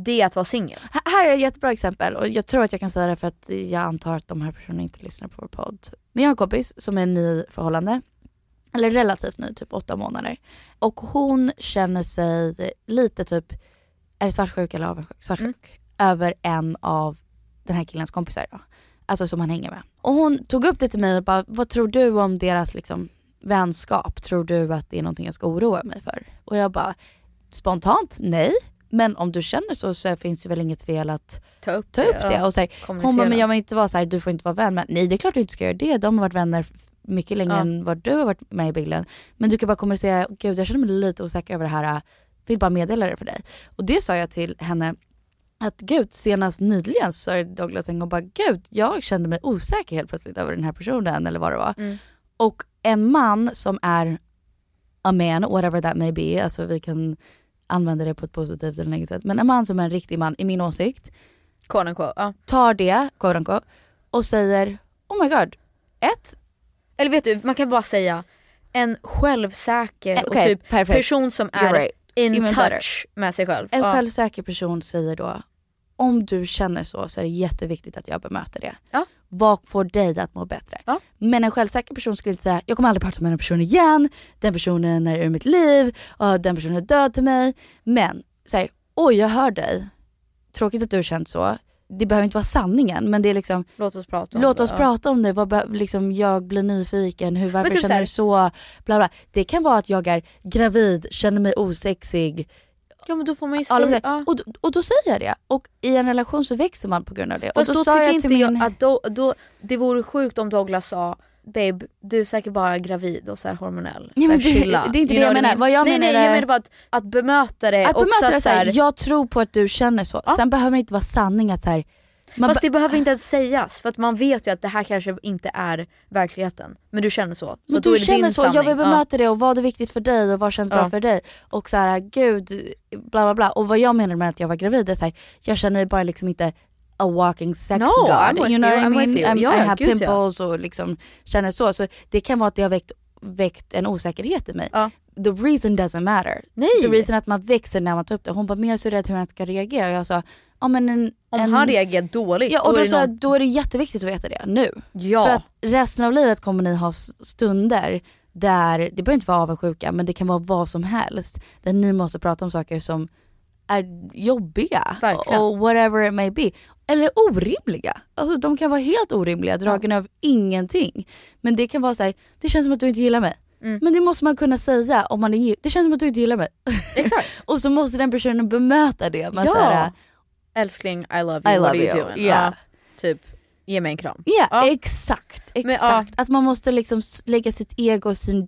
det är att vara singel. Här är ett jättebra exempel och jag tror att jag kan säga det för att jag antar att de här personerna inte lyssnar på vår podd. Men jag har en kompis som är ny förhållande, eller relativt ny, typ åtta månader. Och hon känner sig lite typ, är det svartsjuk eller avundsjuk? Svartsjuk. Över en av den här killens kompisar då. Alltså som han hänger med. Och hon tog upp det till mig och bara, vad tror du om deras liksom vänskap? Tror du att det är någonting jag ska oroa mig för? Och jag bara, spontant nej. Men om du känner så så finns det väl inget fel att ta upp ta det, upp det. ja. Och så här, hon bara, men jag vill inte vara så här, du får inte vara vän med. Nej det är klart du inte ska göra det. De har varit vänner mycket längre Ja. än vad du har varit med i bilden. Men du kan bara kommunicera, gud jag känner mig lite osäker över det här. Vill bara meddela det för dig. Och det sa jag till henne att gud senast nyligen så sa Douglas en gång bara gud jag kände mig osäker helt plötsligt över den här personen eller vad det var. Mm. Och en man som är a man, whatever that may be, alltså vi kan använda det på ett positivt eller negativt sätt. Men en man som är en riktig man, i min åsikt, Quote unquote, ja. tar det, quote unquote, och säger oh my god, ett, Eller vet du, man kan bara säga en självsäker Eh, och typ perfekt. person som är right. In touch better. med sig själv. en Ja. självsäker person säger då, om du känner så så är det jätteviktigt att jag bemöter det. Ja. Vad får dig att må bättre? Ja. Men en självsäker person skulle inte säga, jag kommer aldrig prata med den personen igen, den personen är ur mitt liv, och den personen är död till mig. Men säg, oj jag hör dig, tråkigt att du har känt så. Det behöver inte vara sanningen men det är liksom, Låt oss prata om låt det. oss ja. prata om det, vad, liksom, jag blir nyfiken, hur, varför känner du så? Bla, bla. Det kan vara att jag är gravid, känner mig osexig, Ja men då får man ju säga... Ja. och, och då säger jag det. Och i en relation så växer man på grund av det. Fast och då, sa tycker jag inte jag min- att då, då, det vore sjukt om Douglas sa Babe, du är säkert bara gravid och så här hormonell. Så här det- chilla. det är inte You det jag menar. Vad jag nej, menar nej, jag menar bara att, att bemöta det Att bemöta det att så här, jag tror på att du känner så. Ja. Sen behöver det inte vara sanning att så här, man Fast det behöver inte ens sägas för att man vet ju att det här kanske inte är verkligheten. Men du känner så. Så men du känner så, sanning. jag vill bemöta det och vad är viktigt för dig och vad känns bra Ja. för dig. Och så här, gud, bla bla bla. Och vad jag menar med att jag var gravid är så här, jag känner mig bara liksom inte a walking sex No, god. You know you, what I mean? I'm- Ja, I have gud, ja. pimples och liksom känner så. Så det kan vara att det har väckt, väckt en osäkerhet i mig. Ja. The reason doesn't matter. Nej. The reason att man växer när man tar upp det. Hon bara, men jag är så rädd hur han ska reagera. Och jag sa, ja men en... Om en, han reagerar dåligt Ja och då då, är det sa jag, någon... då är det jätteviktigt att veta det nu. Ja. För att resten av livet kommer ni ha stunder där, det behöver inte vara avundsjuka men det kan vara vad som helst. Där ni måste prata om saker som är jobbiga Verkligen. och whatever it may be. Eller orimliga. Alltså de kan vara helt orimliga, dragna av ingenting. Men det kan vara så här, det känns som att du inte gillar mig. Mm. Men det måste man kunna säga om man är. Det känns som att du inte gillar mig. Exakt. och så måste den personen bemöta det med Ja. så här, Älskling, I love you, I what love are you, doing? Yeah. Ja, typ, ge mig en kram. Ja, Ja. exakt. Men, exakt. ja. Att man måste liksom lägga sitt ego och sin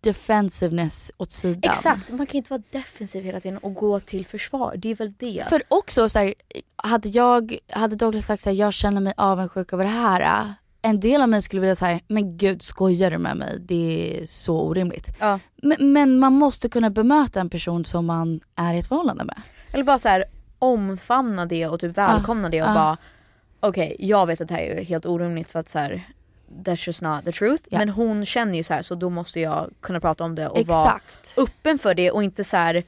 defensiveness åt sidan. Exakt, man kan inte vara defensiv hela tiden och gå till försvar. Det är väl det. För också så här, hade jag, hade Douglas sagt här, jag känner mig avundsjuk över det här. En del av mig skulle vilja säga, men gud skojar du med mig? Det är så orimligt. Ja. Men, men man måste kunna bemöta en person som man är i ett förhållande med. Eller bara så här, omfamna det och typ välkomna det och ah. bara okej jag vet att det här är helt orimligt för att så här, that's just not the truth. Ja. Men hon känner ju så här så då måste jag kunna prata om det och vara öppen för det och inte så här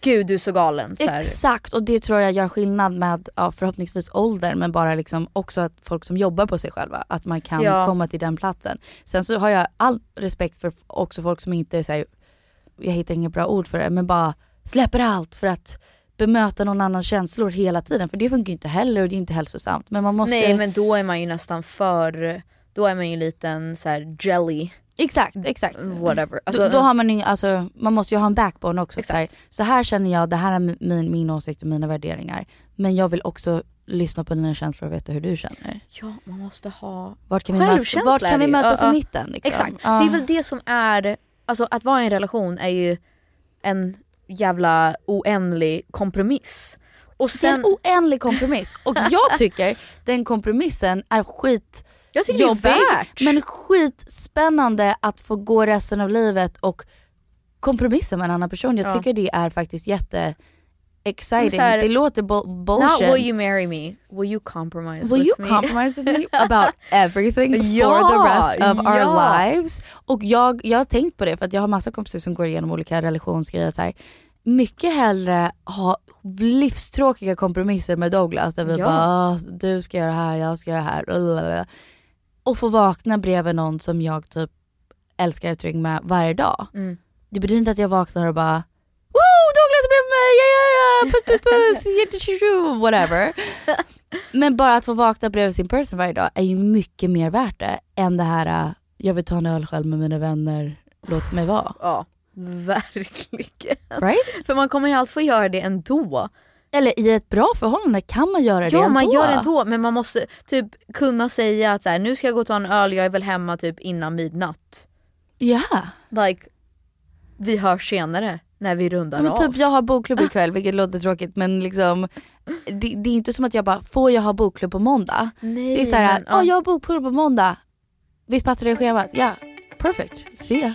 gud du är så galen. Så. Exakt och det tror jag gör skillnad med ja, förhoppningsvis ålder men bara liksom också att folk som jobbar på sig själva, att man kan Ja. komma till den platsen. Sen så har jag all respekt för också folk som inte är jag hittar inget bra ord för det, men bara släpper allt för att bemöta någon annans känslor hela tiden. För det funkar ju inte heller och det är inte hälsosamt. Men man måste... Nej men då är man ju nästan för, då är man ju en liten så här jelly. Exakt, exakt. Whatever. då, Alltså, då har man ju, alltså, man måste ju ha en backbone också. Så här, så här känner jag, det här är min, min åsikt och mina värderingar. Men jag vill också lyssna på dina känslor och veta hur du känner. Ja man måste ha Vart kan vi, möta, Självkänsla vart är kan vi mötas Ja, ja. i mitten? Liksom? Exakt, Ja. det är väl det som är, alltså att vara i en relation är ju en jävla oändlig kompromiss. Och Det är sen, en oändlig kompromiss. Och jag tycker den kompromissen är skit jag tycker det är jobbig, värt. men skitspännande att få gå resten av livet och kompromissa med en annan person. Jag Ja. tycker det är faktiskt jätte exciting. Här, det låter bu- Not bullshit. will you marry me, will you compromise Will with you me? compromise with me about everything for Ja, the rest of our ja. lives? Och jag, jag har tänkt på det för att jag har massa kompisar som går igenom olika relationsgrejer. Så här, mycket hellre ha livstråkiga kompromisser med Douglas där vi Ja. bara "Ah, du ska göra det här, jag ska göra det här. Blablabla." Och få vakna bredvid någon som jag typ älskar ett ring med varje dag. Mm. Det betyder inte att jag vaknar och bara Woo! Douglas är bredvid mig, ja ja ja, puss puss puss, whatever. Men bara att få vakna bredvid sin person varje dag är ju mycket mer värt det än det här äh, jag vill ta en öl själv med mina vänner, låt mig vara. Ja, verkligen. Right? För man kommer ju alltid få göra det ändå. Eller i ett bra förhållande kan man göra det Ja ändå. man gör det ändå men man måste typ kunna säga att så här, nu ska jag gå och ta en öl, jag är väl hemma typ innan midnatt. Ja. Like, vi hörs senare när vi rundar Men av. typ jag har bokklubb ikväll vilket låter tråkigt men liksom det, det är inte som att jag bara, får jag ha bokklubb på måndag? Nej, det är såhär, men, ja ja. jag har bokklubb på måndag. Visst passar det i schemat? Ja, perfect. Se.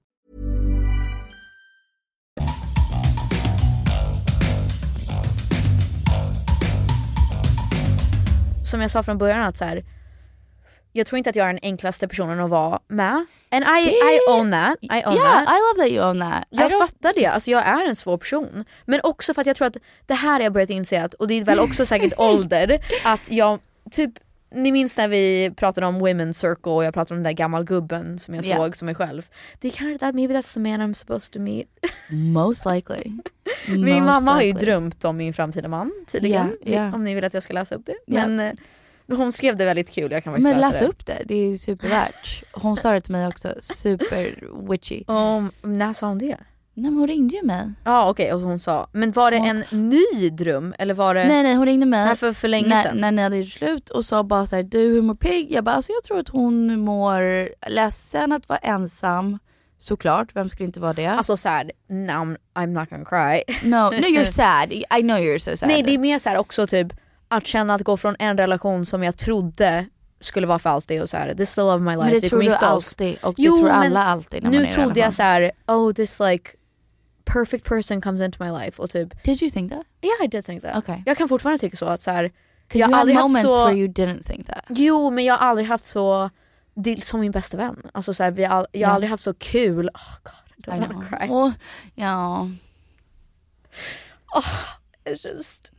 som jag sa från början att så här, jag tror inte att jag är den enklaste personen att vara med. And I, I own that. I own yeah, that. I love that you own that. Jag fattar det, alltså jag är en svår person. Men också för att jag tror att det här har jag börjat inse att, och det är väl också säkert ålder, att jag typ ni minns när vi pratade om women's circle och jag pratade om den där gammal gubben som jag Yeah. såg som mig själv. Det är kanske that, maybe that's the man I'm supposed to meet. Most likely. Min Most mamma har ju likely. drömt om min framtida man tydligen. Ja, ja. Om ni vill att jag ska läsa upp det. Ja. Men eh, hon skrev det väldigt kul, jag kan faktiskt Men läsa läs det. upp det, det är supervärt. Hon sa det till mig också, super witchy. Um, när sa hon det? Nej men hon ringde ju mig. Ja okej, och hon sa, men var det en ny dröm eller var det Nej nej hon ringde mig här för, för länge när, sedan? när ni hade gjort slut och sa bara såhär, du hur mår Pigg? Jag bara, alltså jag tror att hon mår ledsen att vara ensam. Såklart, vem skulle inte vara det? Alltså såhär, now I'm, not gonna cry. no, no you're sad, I know you're so sad. Nej det är mer såhär också typ att känna att gå från en relation som jag trodde skulle vara för alltid och såhär, this is the love of my life, men det vi tror kommer du gifta oss. alltid och Jo, det tror men alla alltid när man är Nu i en trodde jag relation. såhär, oh this like perfect person comes into my life och typ Did you think that? Yeah I did think that. Okay. Jag kan fortfarande tycka så att såhär, 'Cause jag har aldrig haft moments så... where you didn't think that. Jo men jag har aldrig haft så, det som min bästa vän. Alltså såhär, vi har, all... jag har Ja. aldrig haft så kul, oh god I I don't know. wanna cry. Åh, ja, It's just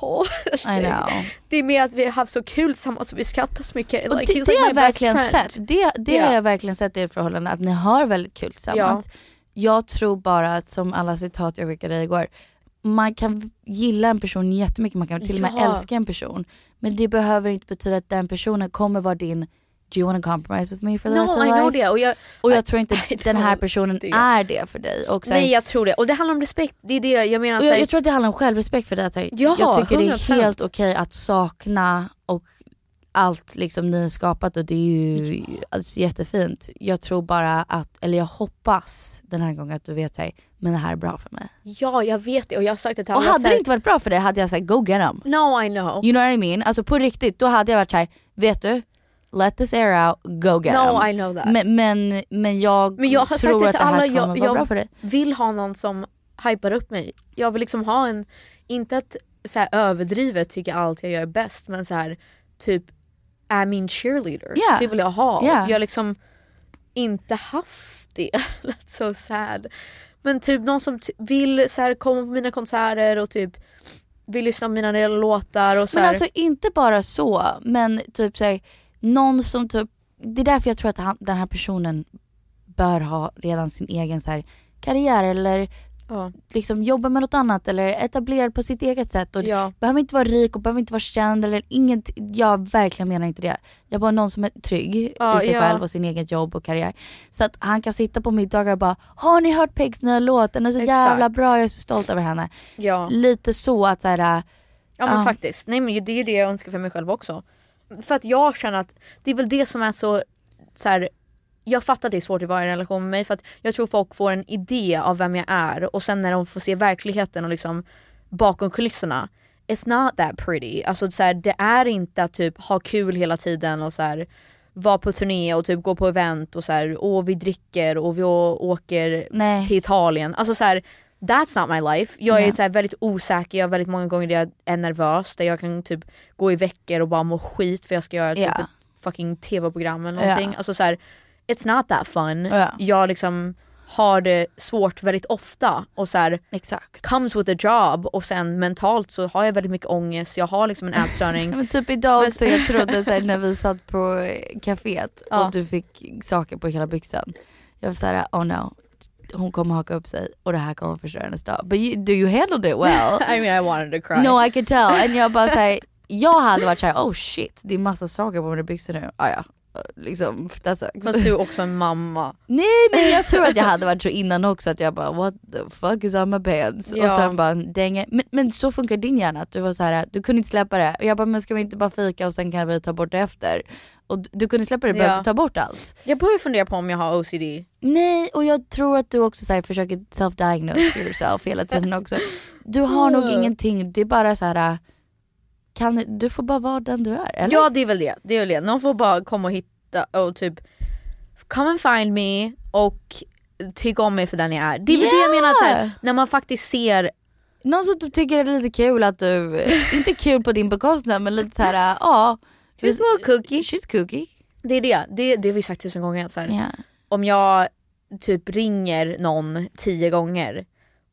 oh, I know. Det är mer att vi har haft så kul tillsammans och vi skrattar så mycket. Och like, det, det like har jag verkligen sett. Det, det Ja. har jag verkligen sett i ert förhållande, att ni har väldigt kul tillsammans. Jag tror bara att som alla citat jag skickade igår, man kan gilla en person jättemycket, man kan till och med Ja. älska en person. Men det behöver inte betyda att den personen kommer vara din Do you wanna compromise with me for the No, rest of I know life? det. Och jag, Och jag tror inte I den här know personen det. är det för dig. Och Nej jag tror det. Och det handlar om respekt. Det är det jag menar. att jag, jag tror att det handlar om självrespekt för det. Att Ja, jag tycker det är 100%. helt okej att sakna och allt liksom ni har skapat och det är ju alltså, jättefint. Jag tror bara att, eller jag hoppas den här gången att du vet här, men det här är bra för mig. Ja jag vet det och jag har sagt det till Och alla. hade så här, det inte varit bra för dig hade jag sagt go get them. No I know. You know what I mean? Alltså på riktigt, då hade jag varit såhär, vet du? Let this air out, go get No, them. I know that. Men, men, men jag, Men jag har tror sagt det att till det här alla, kommer jag, vara jag bra för dig. vill ha någon som hypar upp mig. Jag vill liksom ha en, inte att så här, överdrivet tycka allt jag gör är bäst men så här typ är min cheerleader. Yeah. Det vill jag ha. Yeah. Jag har liksom inte haft det. That's so sad. Men typ någon som vill så här, komma på mina konserter och typ vill lyssna på mina nya låtar och så Men här. alltså inte bara så, men typ såhär, någon som typ, det är därför jag tror att han, den här personen bör ha redan sin egen så här, karriär eller Ja. liksom jobba med något annat eller etablerad på sitt eget sätt. Och Ja. Behöver inte vara rik och behöver inte vara känd eller inget, jag verkligen menar inte det. Jag bara någon som är trygg Ja, i sig själv och sin eget jobb och karriär. Så att han kan sitta på middagar och bara, har ni hört Pigs nya låt? Den är så Exakt. jävla bra, jag är så stolt över henne. Ja. Lite så att såhär, Ja men Ja. faktiskt, nej men det är det jag önskar för mig själv också. För att jag känner att det är väl det som är så, så här, jag fattar att det är svårt att vara i en relation med mig för att jag tror folk får en idé av vem jag är och sen när de får se verkligheten och liksom bakom kulisserna It's not that pretty. Alltså så här, det är inte att typ ha kul hela tiden och så här, vara på turné och typ gå på event och så här, och vi dricker och vi åker Nej. till Italien. Alltså så här, that's not my life. Jag är så här väldigt osäker, jag har väldigt många gånger där jag är nervös, där jag kan typ gå i veckor och bara må skit för jag ska göra typ Ja. ett fucking tv-program eller någonting. Ja. Alltså så här, it's not that fun. Ja. Jag liksom har det svårt väldigt ofta och så här, exakt. comes with a job och sen mentalt så har jag väldigt mycket ångest, jag har liksom en ätstörning. Men typ idag Men- också, jag trodde såhär, när vi satt på eh, kaféet Ja. och du fick saker på hela byxan. Jag var såhär, oh no. Hon kommer haka upp sig och det här kommer förstöra hennes dag. But you, do you handle it well? I mean I wanted to cry. no I can tell. And jag bara såhär, jag hade varit såhär, oh shit det är massa saker på mina byxor nu. Ah, ja, liksom sucks. Fast du är också en mamma. Nej men jag tror att jag hade varit så innan också att jag bara what the fuck is on my pants? Ja. Och sen bara dang it. men, men så funkar din hjärna, att du var så här, du kunde inte släppa det. Och jag bara men ska vi inte bara fika och sen kan vi ta bort det efter? Och du- du kunde släppa det, du Ja. behövde ta bort allt. Jag börjar fundera på om jag har OCD. Nej och jag tror att du också så här, försöker self-diagnose yourself hela tiden också. Du har nog ingenting, det är bara så här. Kan, du får bara vara den du är, eller? Ja det är väl det, det är väl det. Någon får bara komma och hitta och typ come and find me och tycka om mig för den jag är. Det är väl det jag menar, att så här, Yeah. när man faktiskt ser Någon som typ tycker det är lite kul att du, inte kul på din bekostnad men lite såhär, ja. She's little cookie. She's cookie. Det är det, det, det har vi sagt tusen gånger. Så Ja. Om jag typ ringer någon tio gånger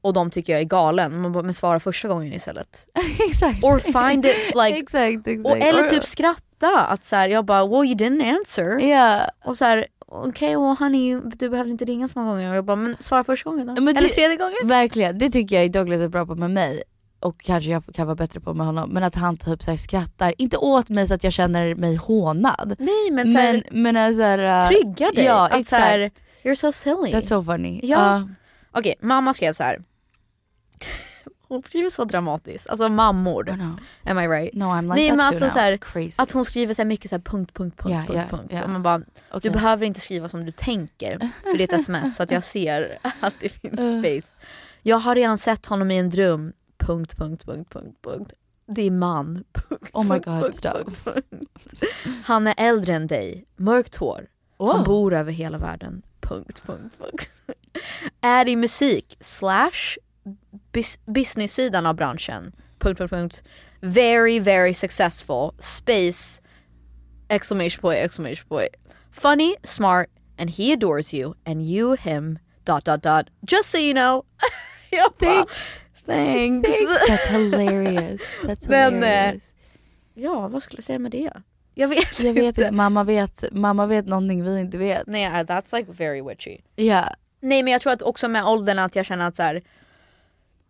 och de tycker jag är galen, man bara, men svara första gången istället. exakt. Or find it like, exakt, exakt. och, eller typ skratta. Att så här, jag bara well you didn't answer. Ja. Och så här, okej well honey du behövde inte ringa så många gånger. Och jag bara men svara första gången då. Men eller det- tredje gången. Verkligen, det tycker jag Douglas är bra på med mig. Och kanske jag kan vara bättre på med honom. Men att han typ så här skrattar, inte åt mig så att jag känner mig hånad. Nej men så här, men, men så här, uh, trygga dig. Ja att exakt. så här, you're so silly. That's so funny. Ja. Uh, Okej, mamma skrev så här. Hon skriver så dramatiskt. Alltså mammor. oh no. Am I right? no I'm like Nej that men alltså så här, att hon skriver så mycket så här punkt, punkt, punkt, Ja, punkt, ja, punkt. ja. Och man bara, Okej. du behöver inte skriva som du tänker för ett sms så att jag ser att det finns space. Jag har redan sett honom i en dröm. Punkt, punkt, punkt, punkt, punkt. Det är man. Punkt, Oh my God, punkt, punkt, punkt. Han är äldre än dig, mörkt hår. Han bor över hela världen. Punkt, punkt, punkt. är i musik slash bus- business-sidan av branschen. Punkt, punkt, punkt. Very, very successful. Space. Exclamation point, exclamation point. Funny, smart, and he adores you. And you him. Dot, dot, dot. Just so you know. Jag bara, thanks. That's hilarious. That's Men, eh, hilarious. Ja, vad skulle jag säga med det? Jag vet jag vet inte. mamma vet, mamma vet någonting vi inte vet. Nej, that's like very witchy. Ja. Nej men jag tror att också med åldern att jag känner att så här.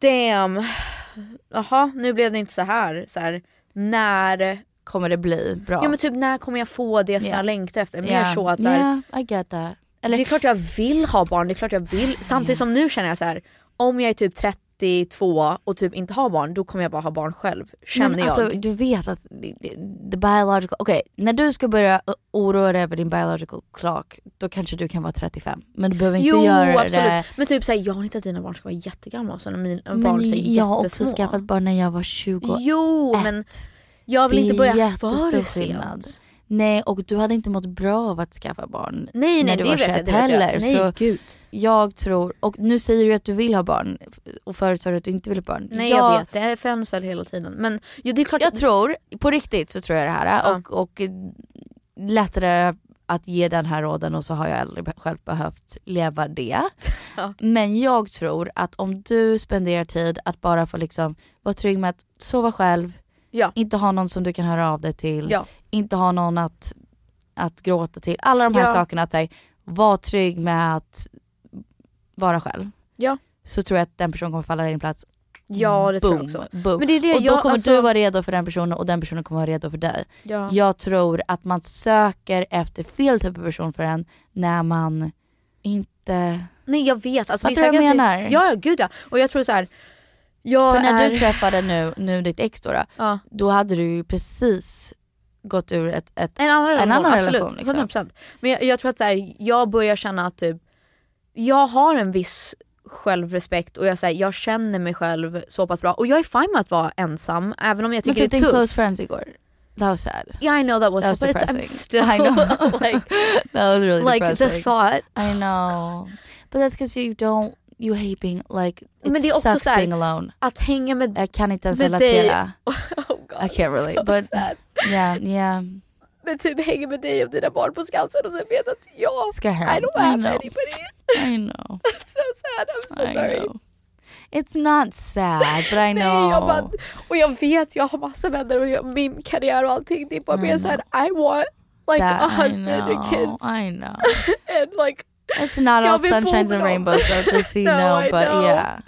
Damn. Jaha, nu blev det inte så här. Så här när... Kommer det bli bra? Ja men typ när kommer jag få det som Ja. jag längtar efter? Mer Ja. så att så här, Yeah, I get that. Eller, Det är klart jag vill ha barn, det är klart jag vill. Samtidigt som nu känner jag så här. om jag är typ 32 och typ inte har barn, då kommer jag bara ha barn själv. Känner men jag. alltså, du vet att the, biological, okej när du ska börja oroa dig över din biological clock, då kanske du kan vara 35. Men du behöver inte jo göra absolut. det. Men typ såhär, jag vill inte att dina barn ska vara jättegamla så när mina Men barn är jag har också skaffat barn när jag var 21. Jo men jag vill inte börja för skillnad. sent. Nej och du hade inte mått bra av att skaffa barn Nej nej när du var vet 21 jag, heller. jag. Nej så gud. jag tror, och nu säger du att du vill ha barn och förut sa du att du inte vill ha barn. Nej jag, vet, det förändras väl hela tiden. Men jo, det är klart Jag tror, på riktigt så tror jag det här Ja. och, och lättare att ge den här råden och så har jag aldrig själv behövt leva det. Ja. Men jag tror att om du spenderar tid att bara få liksom vara trygg med att sova själv, Ja. inte ha någon som du kan höra av dig till, Ja. Inte ha någon att, att gråta till. Alla de här Ja. sakerna, att säga, var trygg med att vara själv. Ja. Så tror jag att den personen kommer falla i din plats. Ja det tror jag Boom, också. boom. Men det är det och då jag, kommer alltså, du vara redo för den personen och den personen kommer vara redo för dig. ja. Jag tror att man söker efter fel typ av person för en när man inte... Nej jag vet. Alltså, Fattar du vad jag att menar? Ja, ja gud ja. Och jag tror så här. Jag För när är... du träffade nu, nu ditt ex då, då, ja. då hade du ju precis gått ur ett... ett En annan relation, annan absolut. relation, liksom. 100%. Men jag, jag tror att så här, jag börjar känna att typ, jag har en viss självrespekt och jag, så här, jag känner mig själv så pass bra. Och jag är fine med att vara ensam även om jag men tycker typ det är din tufft. close friends igår. That was sad. Yeah I know that was, That was but it's, I'm depressing. still I know. like, That was really like the depressing. thought. I know. But that's because you don't, you hate being like, it Men det är också sucks så här- being alone. Att hänga med... Jag kan inte ens med relatera. God, I can't relate, so but- sad. Yeah, yeah. Men typ hänga med dig och dina barn på Skansen och sen veta att jag, Ska I don't have know. anybody. I know. That's so sad, I'm so I sorry. know. It's not sad, but I know. Nej, jag bara, och jag vet, jag har massa vänner och jag, min karriär och allting. Det är bara mer såhär, I want like That a I husband and kids. I know. And like, It's not all Jag vill bo sunshines and rainbows though, just so you No, know. I But know. yeah.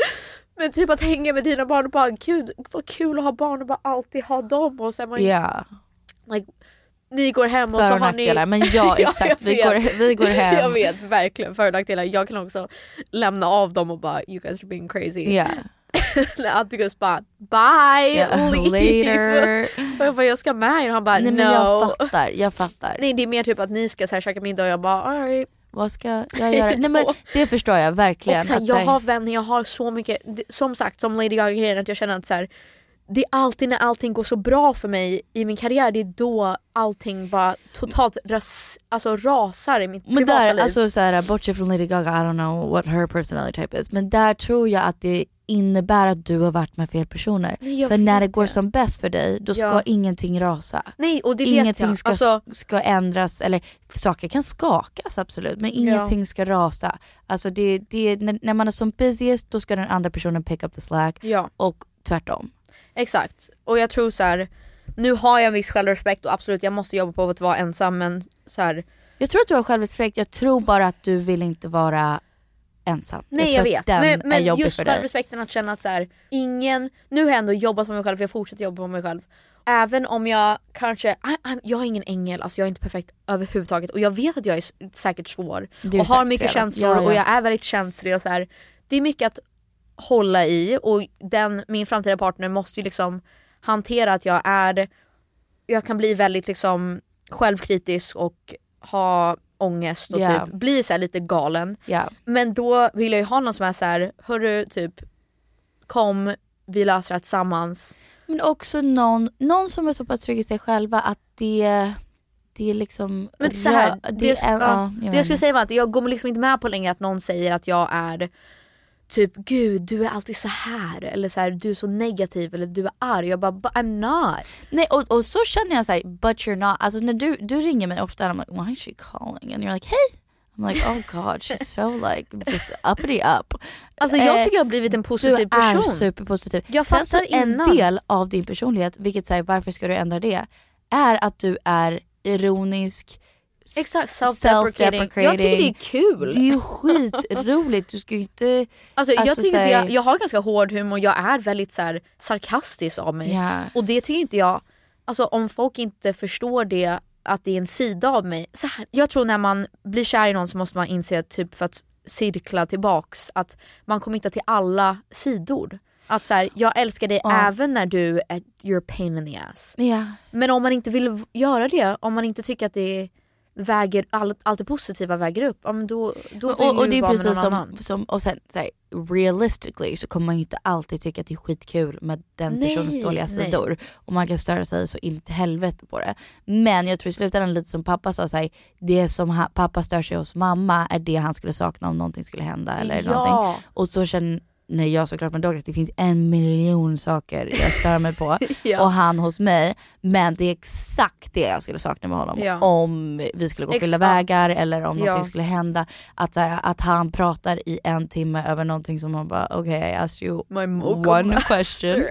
Men typ att hänga med dina barn och bara gud vad kul att ha barn och bara alltid ha dem. Och sen man, Yeah. like, ni går hem och så har ni... Men ja, exakt. jag vi, går, vi går hem. Jag vet verkligen för och nackdelar. Jag kan också lämna av dem och bara you guys are being crazy. Yeah. Atticus bara bye, Yeah, leave. Och jag bara jag ska med er och han bara Nej no. men jag fattar, jag fattar. Nej det är mer typ att ni ska så här, käka middag och jag bara alright. Vad ska jag göra? Nej men det förstår jag verkligen. Och så här, jag så här- har vänner, jag har så mycket, som sagt som Lady Gaga grejen att jag känner att så här, det är alltid när allting går så bra för mig i min karriär, det är då allting bara totalt ras, alltså rasar i mitt Men privata där, liv. alltså såhär, bortsett från Lady Gaga, I don't know what her personality type is. Men där tror jag att det innebär att du har varit med fel personer. Nej, jag för när vet det går det. som bäst för dig, då ska Ja. ingenting rasa. Nej och det vet ingenting jag. Ska, Alltså, ska ändras, eller saker kan skakas absolut, men ingenting ska rasa. Alltså det, det, när, när man är som busiest, då ska den andra personen pick up the slack ja. och tvärtom. Exakt. Och jag tror så här. nu har jag en viss självrespekt och absolut jag måste jobba på att vara ensam men så här, Jag tror att du har självrespekt, jag tror bara att du vill inte vara ensam. Nej jag, tror vet. Men, men just självrespekten att känna att så här, ingen, nu har jag ändå jobbat på mig själv, jag fortsätter jobba på mig själv. Även om jag kanske, I, I'm, jag är ingen ängel, alltså jag är inte perfekt överhuvudtaget och jag vet att jag är säkert svår är och har mycket redan. känslor Ja, ja. och jag är väldigt känslig och så här. Det är mycket att hålla i och den, min framtida partner måste ju liksom hantera att jag är, jag kan bli väldigt liksom självkritisk och ha ångest och Ja. typ bli så här lite galen. Ja. Men då vill jag ju ha någon som är så här, hörru typ kom, vi löser det tillsammans. Men också någon, någon som är så pass trygg i sig själva att det, det är liksom... Men så här, rö- det, är, ja, det jag jag skulle säga var att jag går liksom inte med på längre att någon säger att jag är typ gud du är alltid så här eller så här, du är så negativ eller du är arg. Jag bara "But I'm not. Nej och, och så känner jag såhär, but you're not. Alltså när du, du ringer mig ofta and I'm like, why is she calling? And you're like, hey! I'm like, oh god she's so like just uppity up. Alltså jag Eh, tycker jag har blivit en positiv du är person. superpositiv. Jag Sen så en innan. del av din personlighet, vilket säger varför ska du ändra det? Är att du är ironisk, Exakt, self-deprecating. self-deprecating. Jag tycker det är kul. Det är ju skitroligt, du ska ju inte... Alltså, jag, Alltså, tycker här- jag, jag har ganska hård humor, jag är väldigt så här, sarkastisk av mig. Ja. Och det tycker inte jag, alltså om folk inte förstår det, att det är en sida av mig. Så här, jag tror när man blir kär i någon så måste man inse typ för att cirkla tillbaks att man kommer inte till alla sidor. Att så här, jag älskar dig Ja. även när du är you're a pain in the ass. Ja. Men om man inte vill göra det, om man inte tycker att det väger, allt, allt det positiva väger upp, ja, men då, då vill och, och det är precis som, som och sen så här, realistically så kommer man ju inte alltid tycka att det är skitkul med den Nej, personens dåliga nej. sidor. Och man kan störa sig så in till helvete på det. Men jag tror i slutändan lite som pappa sa, så här, det som ha, pappa stör sig hos mamma är det han skulle sakna om någonting skulle hända eller Ja. någonting. Och så känner jag såklart med Douglas, det finns en miljon saker jag stör mig på Ja. och han hos mig. Men det är exakt det jag skulle sakna med honom Ja. om vi skulle gå Ex- skilda ja. vägar eller om Ja. någonting skulle hända. Att, så här, att han pratar i en timme över någonting som man bara okej I asked you My one master. question.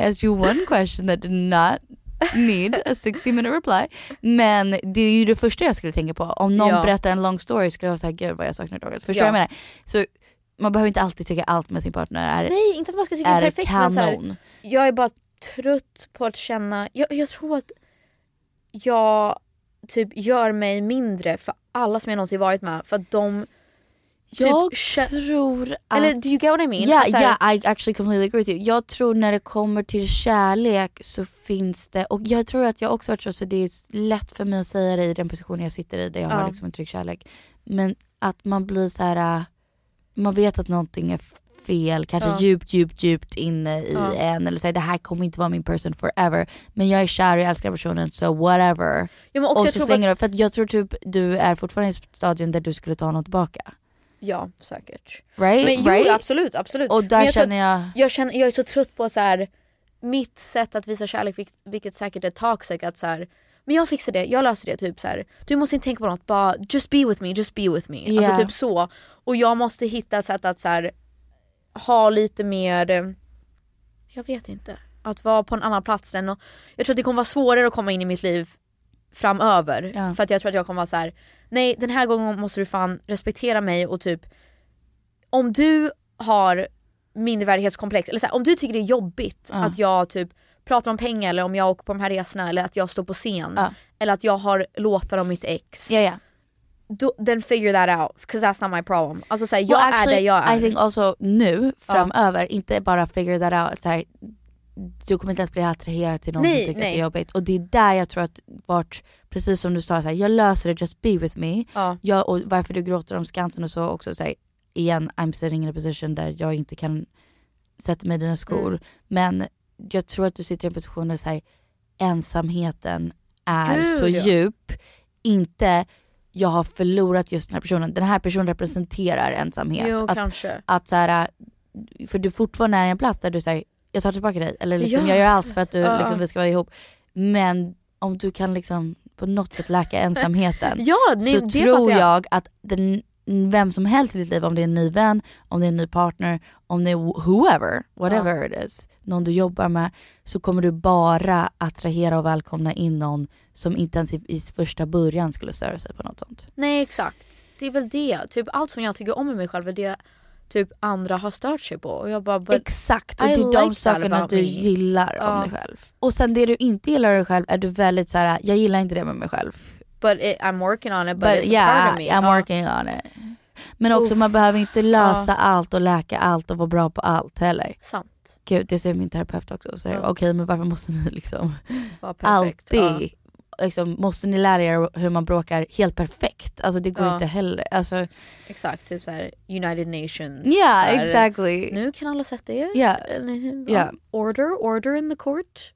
I asked you one question that did not need a 60 minute reply. Men det är ju det första jag skulle tänka på. Om någon Ja. berättar en long story skulle jag vara såhär gud vad jag saknar Douglas. Förstår Ja. du vad jag menar? Så man behöver inte alltid tycka allt med sin partner är, Nej inte att man ska tycka är perfekt men så här, kanon. jag är bara trött på att känna, jag, jag tror att jag typ gör mig mindre för alla som jag någonsin varit med för att de typ jag tror att... Eller do you get what I mean? Ja, Att så här- ja, I actually completely agree with you. Jag tror när det kommer till kärlek så finns det, och jag tror att jag också varit så, så det är lätt för mig att säga det i den positionen jag sitter i där jag Ja. har liksom en trygg kärlek. Men att man blir så här, äh, man vet att någonting är fel, kanske Ja. djupt, djupt, djupt inne i Ja. en eller säger det här kommer inte vara min person forever. Men jag är kär och jag älskar personen så whatever. Ja, och så slänger att- du, för att jag tror typ du är fortfarande i ett stadium där du skulle ta honom tillbaka. Ja säkert. Right? Men jo right? absolut, absolut. Och där jag känner jag... jag, känner, jag är så trött på så här mitt sätt att visa kärlek, vilket säkert är toxic, att så här, men jag fixar det, jag löser det. Typ så här. Du måste inte tänka på något, bara just be with me, just be with me. Ja. Alltså typ så. Och jag måste hitta sätt att så här, ha lite mer, jag vet inte, att vara på en annan plats. Än och, jag tror att det kommer vara svårare att komma in i mitt liv framöver. Ja. För att jag tror att jag kommer vara så här: nej den här gången måste du fan respektera mig och typ om du har mindervärdighetskomplex, eller så här, om du tycker det är jobbigt Ja. att jag typ pratar om pengar eller om jag åker på de här resorna eller att jag står på scen Ja. eller att jag har låtar om mitt ex. Ja, ja. Då, then figure that out, 'cause that's not my problem. Alltså såhär, jag Well, är actually, där jag är. I think also nu framöver, inte bara figure that out, så här, du kommer inte att bli attraherad till någon Nej, som tycker att nej. det är jobbigt. Och det är där jag tror att vart, precis som du sa, så här, jag löser det, just be with me. Ja. Jag, och varför du gråter om Skansen och så också, så här, igen, I'm sitting in a position där jag inte kan sätta mig i dina skor. Mm. Men jag tror att du sitter i en position där så här, ensamheten är Gud, så ja. djup. Inte jag har förlorat just den här personen. Den här personen representerar ensamhet. Jo att, kanske. att så här, för du fortfarande är i en plats där du säger jag tar tillbaka dig. Eller liksom, Ja, jag gör allt för att du. Ja. liksom, vi ska vara ihop. Men om du kan liksom på något sätt läka ensamheten Ja, ni- så tror jag. jag att den, vem som helst i ditt liv, om det är en ny vän, om det är en ny partner, om det är whoever, whatever it is, någon du jobbar med, så kommer du bara attrahera och välkomna in någon som inte ens i, i första början skulle störa sig på något sånt. Nej exakt. Det är väl det. Typ allt som jag tycker om med mig själv är det typ andra har stört sig på. Och jag bara, Exakt, och I det är like de that sakerna du me. gillar om Ja. dig själv. Och sen det du inte gillar av dig själv är du väldigt så här: jag gillar inte det med mig själv. But it, I'm working on it but, But it's a yeah, part of me. I'm Ja. working on it. Men också Uff. man behöver inte lösa Ja. allt och läka allt och vara bra på allt heller. Sant. Gud det säger min terapeut också. Ja. Okej men varför måste ni liksom alltid, liksom, måste ni lära er hur man bråkar helt perfekt? Alltså det går Ja. inte heller. Alltså, Exakt, typ såhär United Nations. Yeah, exactly. Nu kan alla sätta er. Ja. Eller, Ja. Order, order in the court.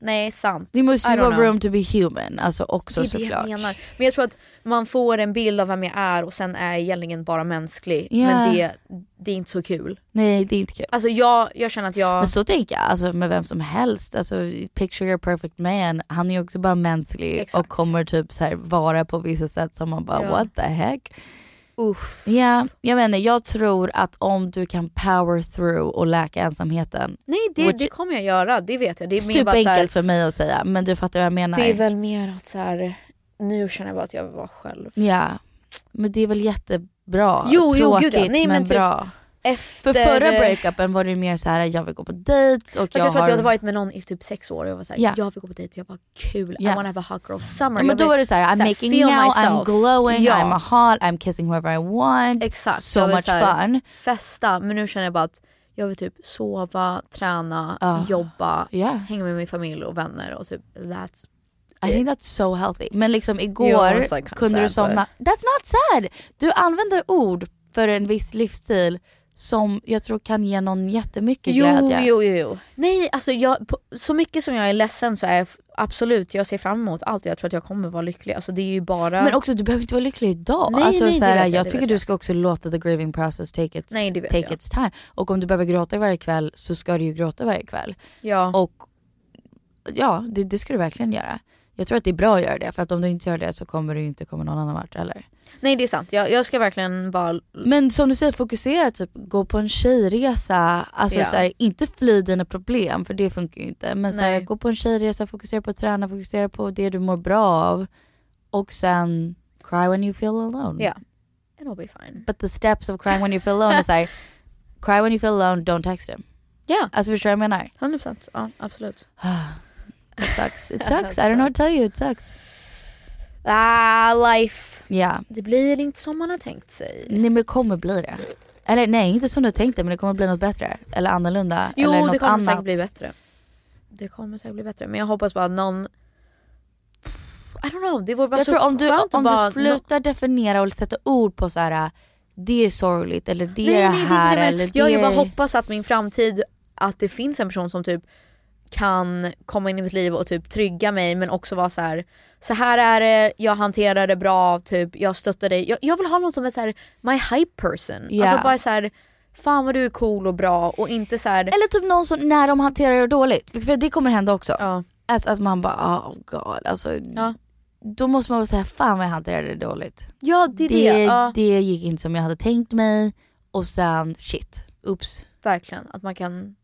Nej, sant. det måste ju vara know. room to be human. Alltså också Det är det såklart. jag menar. Men jag tror att man får en bild av vem jag är och sen är egentligen bara mänsklig. Ja. Men det, det är inte så kul. Nej det är inte kul. Alltså jag, jag känner att jag... Men så tänker jag alltså, med vem som helst. Alltså, picture your perfect man. Han är ju också bara mänsklig Exakt. och kommer typ så här vara på vissa sätt som man bara Ja. what the heck. Uff. Ja, jag inte, jag tror att om du kan power through och läka ensamheten. Nej det, Which- det kommer jag göra, det vet jag. Det är så här, Superenkelt för mig att säga men du fattar vad jag menar. Det är väl mer att så här, nu känner jag bara att jag vill vara själv. Ja, men det är väl jättebra. Jo, jo, Tråkigt gud ja. Nej, men, men typ bra. Efter... För förra breakupen var det mer så här: jag vill gå på dates och Alltså jag, jag tror har... att jag hade varit med någon i typ sex år och jag var såhär, Ja. jag vill gå på dejt, jag bara kul, Ja. I wanna have a hot girl summer. Ja, men då var det så här: I'm så här, making now, I'm myself. glowing, Ja. I'm a hot, I'm kissing whoever I want. Exakt. So much här fun. Festa, men nu känner jag bara att jag vill typ sova, träna, Ja. jobba, Ja. hänga med min familj och vänner och typ that's I think that's so healthy. Men liksom igår it's like kunde du sad, somna. That's not sad! Du använder ord för en viss livsstil som jag tror kan ge någon jättemycket Jo, glädje. jo, jo, jo. Nej, alltså jag, på, så mycket som jag är ledsen så är jag absolut, jag ser fram emot allt. Jag tror att jag kommer vara lycklig. Alltså det är ju bara... Men också du behöver inte vara lycklig idag. Nej, alltså, nej, så här, jag, jag tycker du ska också låta the grieving process take its, Nej, take jag. its time. Och om du behöver gråta varje kväll så ska du ju gråta varje kväll. ja. Och ja, det, det ska du verkligen göra. Jag tror att det är bra att göra det för att om du inte gör det så kommer du inte komma någon annan vart heller. Nej det är sant, jag, jag ska verkligen bara... Men som du säger, fokusera, typ gå på en tjejresa. Alltså Ja. så här, inte fly dina problem för det funkar ju inte. Men så här, gå på en tjejresa, fokusera på att träna, fokusera på det du mår bra av. Och sen cry when you feel alone. Ja. It'll be fine. But the steps of crying when you feel alone är såhär, cry when you feel alone, don't text him. Ja, Alltså förstår du vad jag menar? 100%. Ja, absolut. It sucks, it sucks. I don't know what to tell you, it sucks. Ah, life. Ja, Det blir inte som man har tänkt sig. nej men det kommer bli det. Eller nej, inte som du tänkte men det kommer bli något bättre. Eller annorlunda. Jo, eller något det kommer annat. säkert bli bättre. Det kommer säkert bli bättre. Men jag hoppas bara att någon... I don't know, det vore bara Jag så tror om du, om bara... du slutar definiera och sätta ord på så här. det är sorgligt eller det nej, är nej, det det är här inte det. eller jag, det jag bara hoppas att min framtid, att det finns en person som typ kan komma in i mitt liv och typ trygga mig men också vara så här. Så här är det, jag hanterar det bra, typ, jag stöttar dig. Jag, jag vill ha någon som är så här, my hype person. Ja. Alltså bara så här, fan vad du är cool och bra och inte så här. Eller typ någon som, när de hanterar det dåligt. För det kommer hända också. Ja. Alltså, att man bara oh god alltså. Ja. Då måste man väl säga fan vad jag hanterade det dåligt. Ja det är det. det, Ja, det gick inte som jag hade tänkt mig och sen shit, oops. verkligen. Att man kan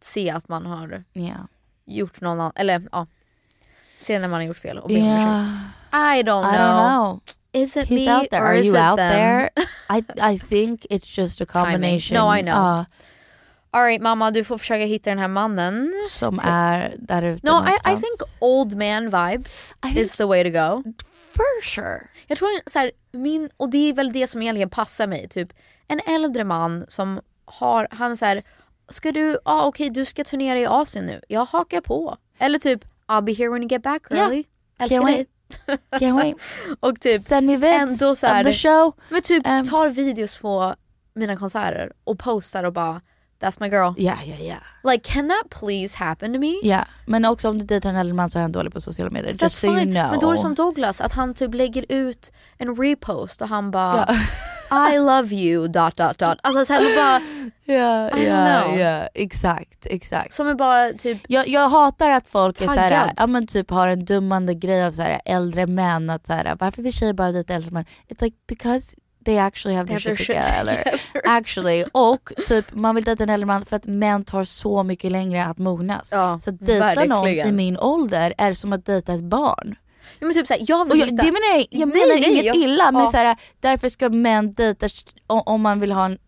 se att man har Ja. gjort någon annan, eller ja. Se när man har gjort fel och be om ursäkt. I don't know. I don't know. Is it He's me out there. or Are is you it out them? there? I, I think it's just a Timing. combination. No, I know. Ja, Alright mamma, du får försöka hitta den här mannen. som är där ute No, I, I think old man vibes I is the way to go. For sure. Jag tror så här, min, och det är väl det som egentligen passar mig, typ en äldre man som har, han så här, ska du, ja ah, okej du ska turnera i Asien nu, jag hakar på. Eller typ, I'll be here when you get back Ja. girlie. Älskar Can't dig. wait. Can't wait. Och typ, Send me vids ändå så of the show. men typ Um, tar videos på mina konserter och postar och bara That's my girl. Ja, ja, ja. Like can that please happen to me? Ja, men också om du dejtar en äldre man så är han dålig på sociala medier. That's Just so you fine. know. Men då är det som Douglas, att han typ lägger ut en repost och han bara I love you dot dot dot. Alltså så här, bara, Ja, I don't ja, know. ja, exakt, exakt. som är bara typ, Jag, jag hatar att folk är såhär, Taggad. ja men typ har en dummande grej av såhär äldre män att såhär, varför vill tjejer bara dejta äldre män? It's like because they actually have their shit shit together. Actually, och typ man vill dejta en äldre man för att män tar så mycket längre att mognas. ja, Så att dejta någon verkligen. i min ålder är som att dejta ett barn. Ja, men typ såhär, jag vill jag, hitta- det menar jag, jag Nej, menar nej, inget jag- illa men ja. såhär, därför ska män dejta om, man vill ha en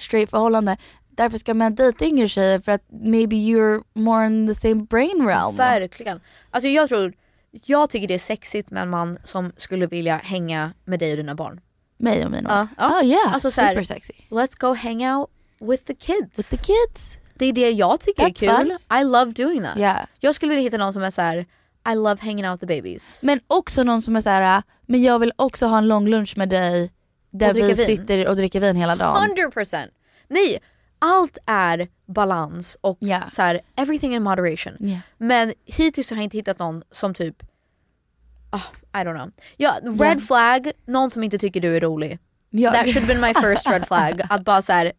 straight förhållande. Därför ska män dejta yngre tjejer för att maybe you're more in the same brain realm. Verkligen. Alltså jag tror, jag tycker det är sexigt med en man som skulle vilja hänga med dig och dina barn. Mig och mina. Ja, ja. Oh yeah, Alltså så här- super sexy. Let's go hang out with the kids. With the kids. Det är det jag tycker That's är kul. I love doing that. Yeah. Jag skulle vilja hitta någon som är så här: I love hanging out with the babies. Men också någon som är så här, men jag vill också ha en lång lunch med dig där vi vin. sitter och dricker vin hela dagen. 100%! Nej, allt är balans och Ja. så här, everything in moderation. Ja. Men hittills har jag inte hittat någon som typ, ah, I don't know. Ja, red Ja. flag, någon som inte tycker du är rolig. Ja. That should have been my first red flag. Att bara såhär,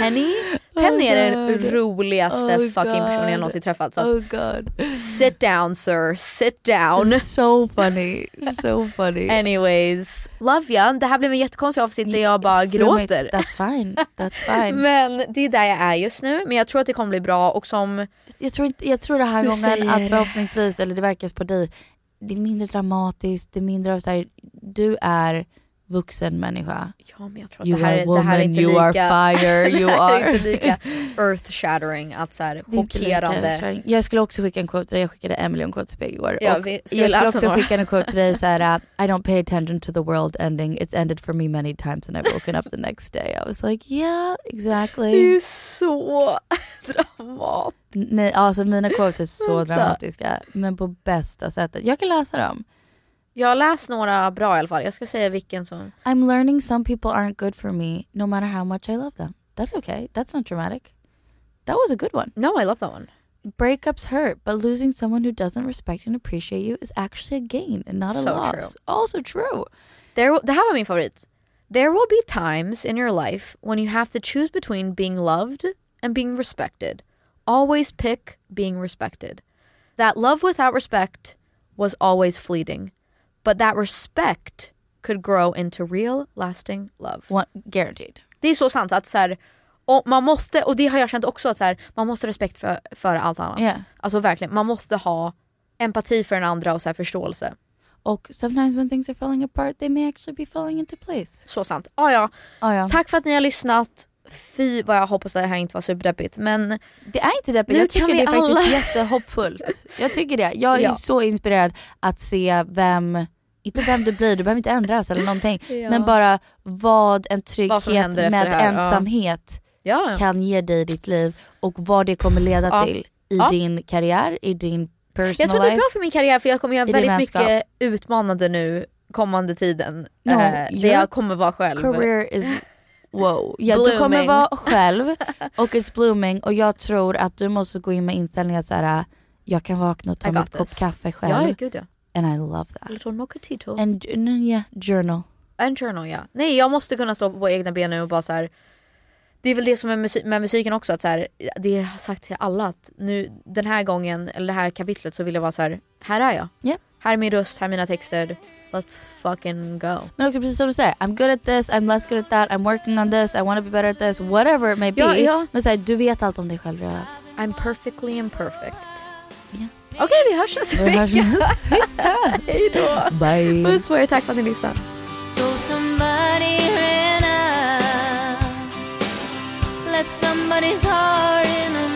Penny, Penny är den God. roligaste Oh fucking personen jag någonsin träffat. Så att, Oh god. sit down sir, sit down. So funny, so funny. Anyways, love ya. Det här blev en jättekonstig avsnitt där jag bara gråter. That's fine, that's fine. Men det är där jag är just nu, men jag tror att det kommer bli bra och som jag, tror inte, jag tror det här gången säger- att förhoppningsvis, eller det verkar på dig, det är mindre dramatiskt, det är mindre av så här, du är vuxen människa. Ja men jag tror att You det här, are är, det här är woman, inte you lika are fire, you are- inte lika earth shattering att så här, Det är inte lika chockerande. Jag skulle också skicka en quote till dig, jag skickade Emily en quote till dig igår. Ja, vi- jag skulle också några? skicka en quote till dig såhär, uh, I don't pay attention to the world ending, it's ended for me many times and I've woken up the next day. I was like yeah, Det är exactly. så dramatiskt. Nej, alltså mina quotes är så dramatiska, men på bästa sättet. Jag kan läsa dem. Jag har läst några bra i alla fall, jag ska säga vilken som... I'm learning some people aren't good for me no matter how much I love them. That's okay, that's not dramatic. That was a good one. No I love that one. Breakups hurt, but losing someone who doesn't respect and appreciate you is actually a gain and not a So loss. true. Also true. There, det här var min favorit. There will be times in your life when you have to choose between being loved and being respected. Always pick being respected. That love without respect was always fleeting, but that respect could grow into real, lasting love. One, guaranteed. Det är så sant att så här, och man måste, och det har jag känt också att så här, man måste ha respekt för, för allt annat. Yeah. Alltså verkligen, man måste ha empati för den andra och så här förståelse. Och sometimes when things are falling apart they may actually be falling into place. Så sant. Ah, ja. Ah, ja. Tack för att ni har lyssnat. Fy vad jag hoppas att det här inte var superdeppigt men Det är inte deppigt, jag tycker det är faktiskt alla- jättehoppfullt. Jag tycker det. Jag är Ja. så inspirerad att se vem, inte vem du blir, du behöver inte ändras eller någonting. Ja. Men bara vad en Vad trygghet efter med ensamhet ja, ja. kan ge dig i ditt liv och vad det kommer leda Ja. till i Ja. din karriär, i din personal Jag tror det är bra för min karriär för jag kommer göra väldigt mycket utmanande nu kommande tiden. No, eh, där jag kommer vara själv. Career is wow. Ja, du kommer vara själv och it's blooming och jag tror att du måste gå in med inställningen att så här, jag kan vakna och ta ett kopp kaffe själv. Ja, ja, gud ja. And I love that. Little nocatito. And yeah, journal. En journal ja. Nej jag måste kunna stå på egna ben nu och bara så här. Det är väl det som är musik- med musiken också, att så här, det har jag sagt till alla att nu den här gången, eller det här kapitlet så vill jag vara så här. här är jag. Ja. Här är min röst, här är mina texter. Let's fucking go. Men också precis som du säger, I'm good at this, I'm less good at that, I'm working on this, I want to be better at this, whatever it may be. Ja, ja. Men så här, du vet allt om dig själv redan. I'm perfectly imperfect. Okej vi hörs nästa vecka. Hej då. Bye. Puss på er, tack för att ni lyssnade. Left somebody's heart in a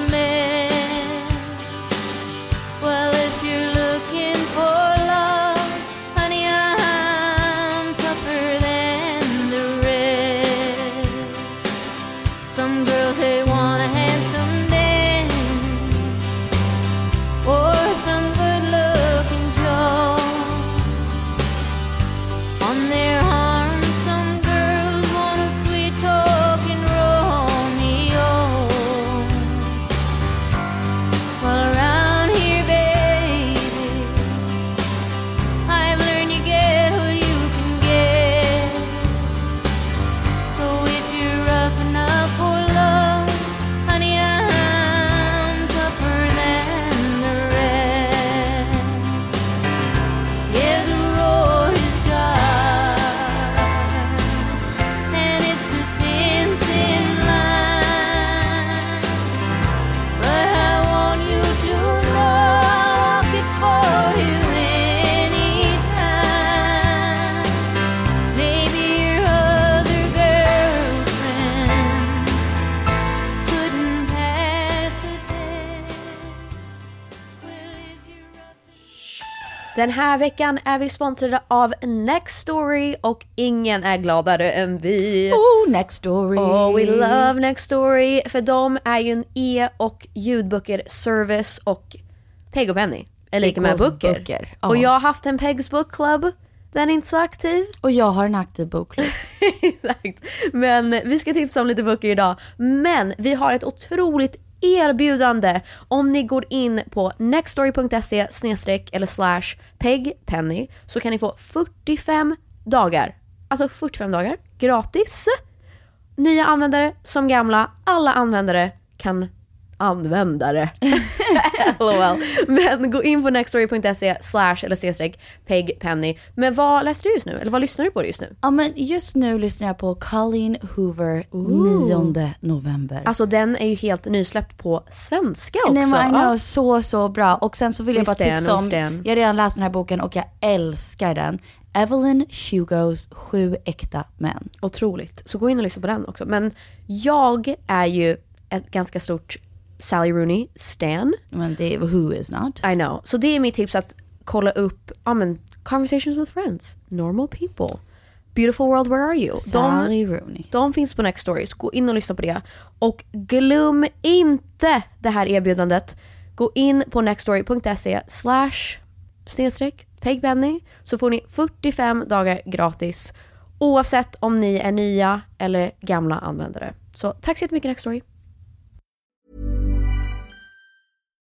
Den här veckan är vi sponsrade av Nextory och ingen är gladare än vi. Oh, Nextory. Oh, we love Nextory. För de är ju en e och ljudböcker service och Peg och Penny är lika med böcker. böcker. Och jag har haft en Pegs Book Club. Den är inte så aktiv. Och jag har en aktiv bokklubb. Exakt. Men vi ska tipsa om lite böcker idag. Men vi har ett otroligt erbjudande om ni går in på nextstory.se snedstreck eller slash pegpenny så kan ni få 45 dagar, alltså 45 dagar gratis. Nya användare som gamla, alla användare kan användare. LOL. Men gå in på nextstory.se slash eller snedstreck pegpenny. Men vad läste du just nu? Eller vad lyssnar du på just nu? Ja men just nu lyssnar jag på Colleen Hoover 9 november. Alltså den är ju helt nysläppt på svenska också. Nej men I know, Ja. så så bra. Och sen så vill jag bara tipsa om, stand. jag har redan läst den här boken och jag älskar den. Evelyn Hugos Sju äkta män. Otroligt. Så gå in och lyssna på den också. Men jag är ju ett ganska stort Sally Rooney stan. Men det är who is not. I know. Så det är mitt tips att kolla upp, ja men, Conversations with Friends, Normal People, Beautiful World Where Are You? Sally Rooney. De finns på Next Stories. Gå in och lyssna på det. Och glöm inte det här erbjudandet. Gå in på nextstory.se slash snedstreck pegpenny så får ni 45 dagar gratis oavsett om ni är nya eller gamla användare. Så tack så jättemycket Nextory.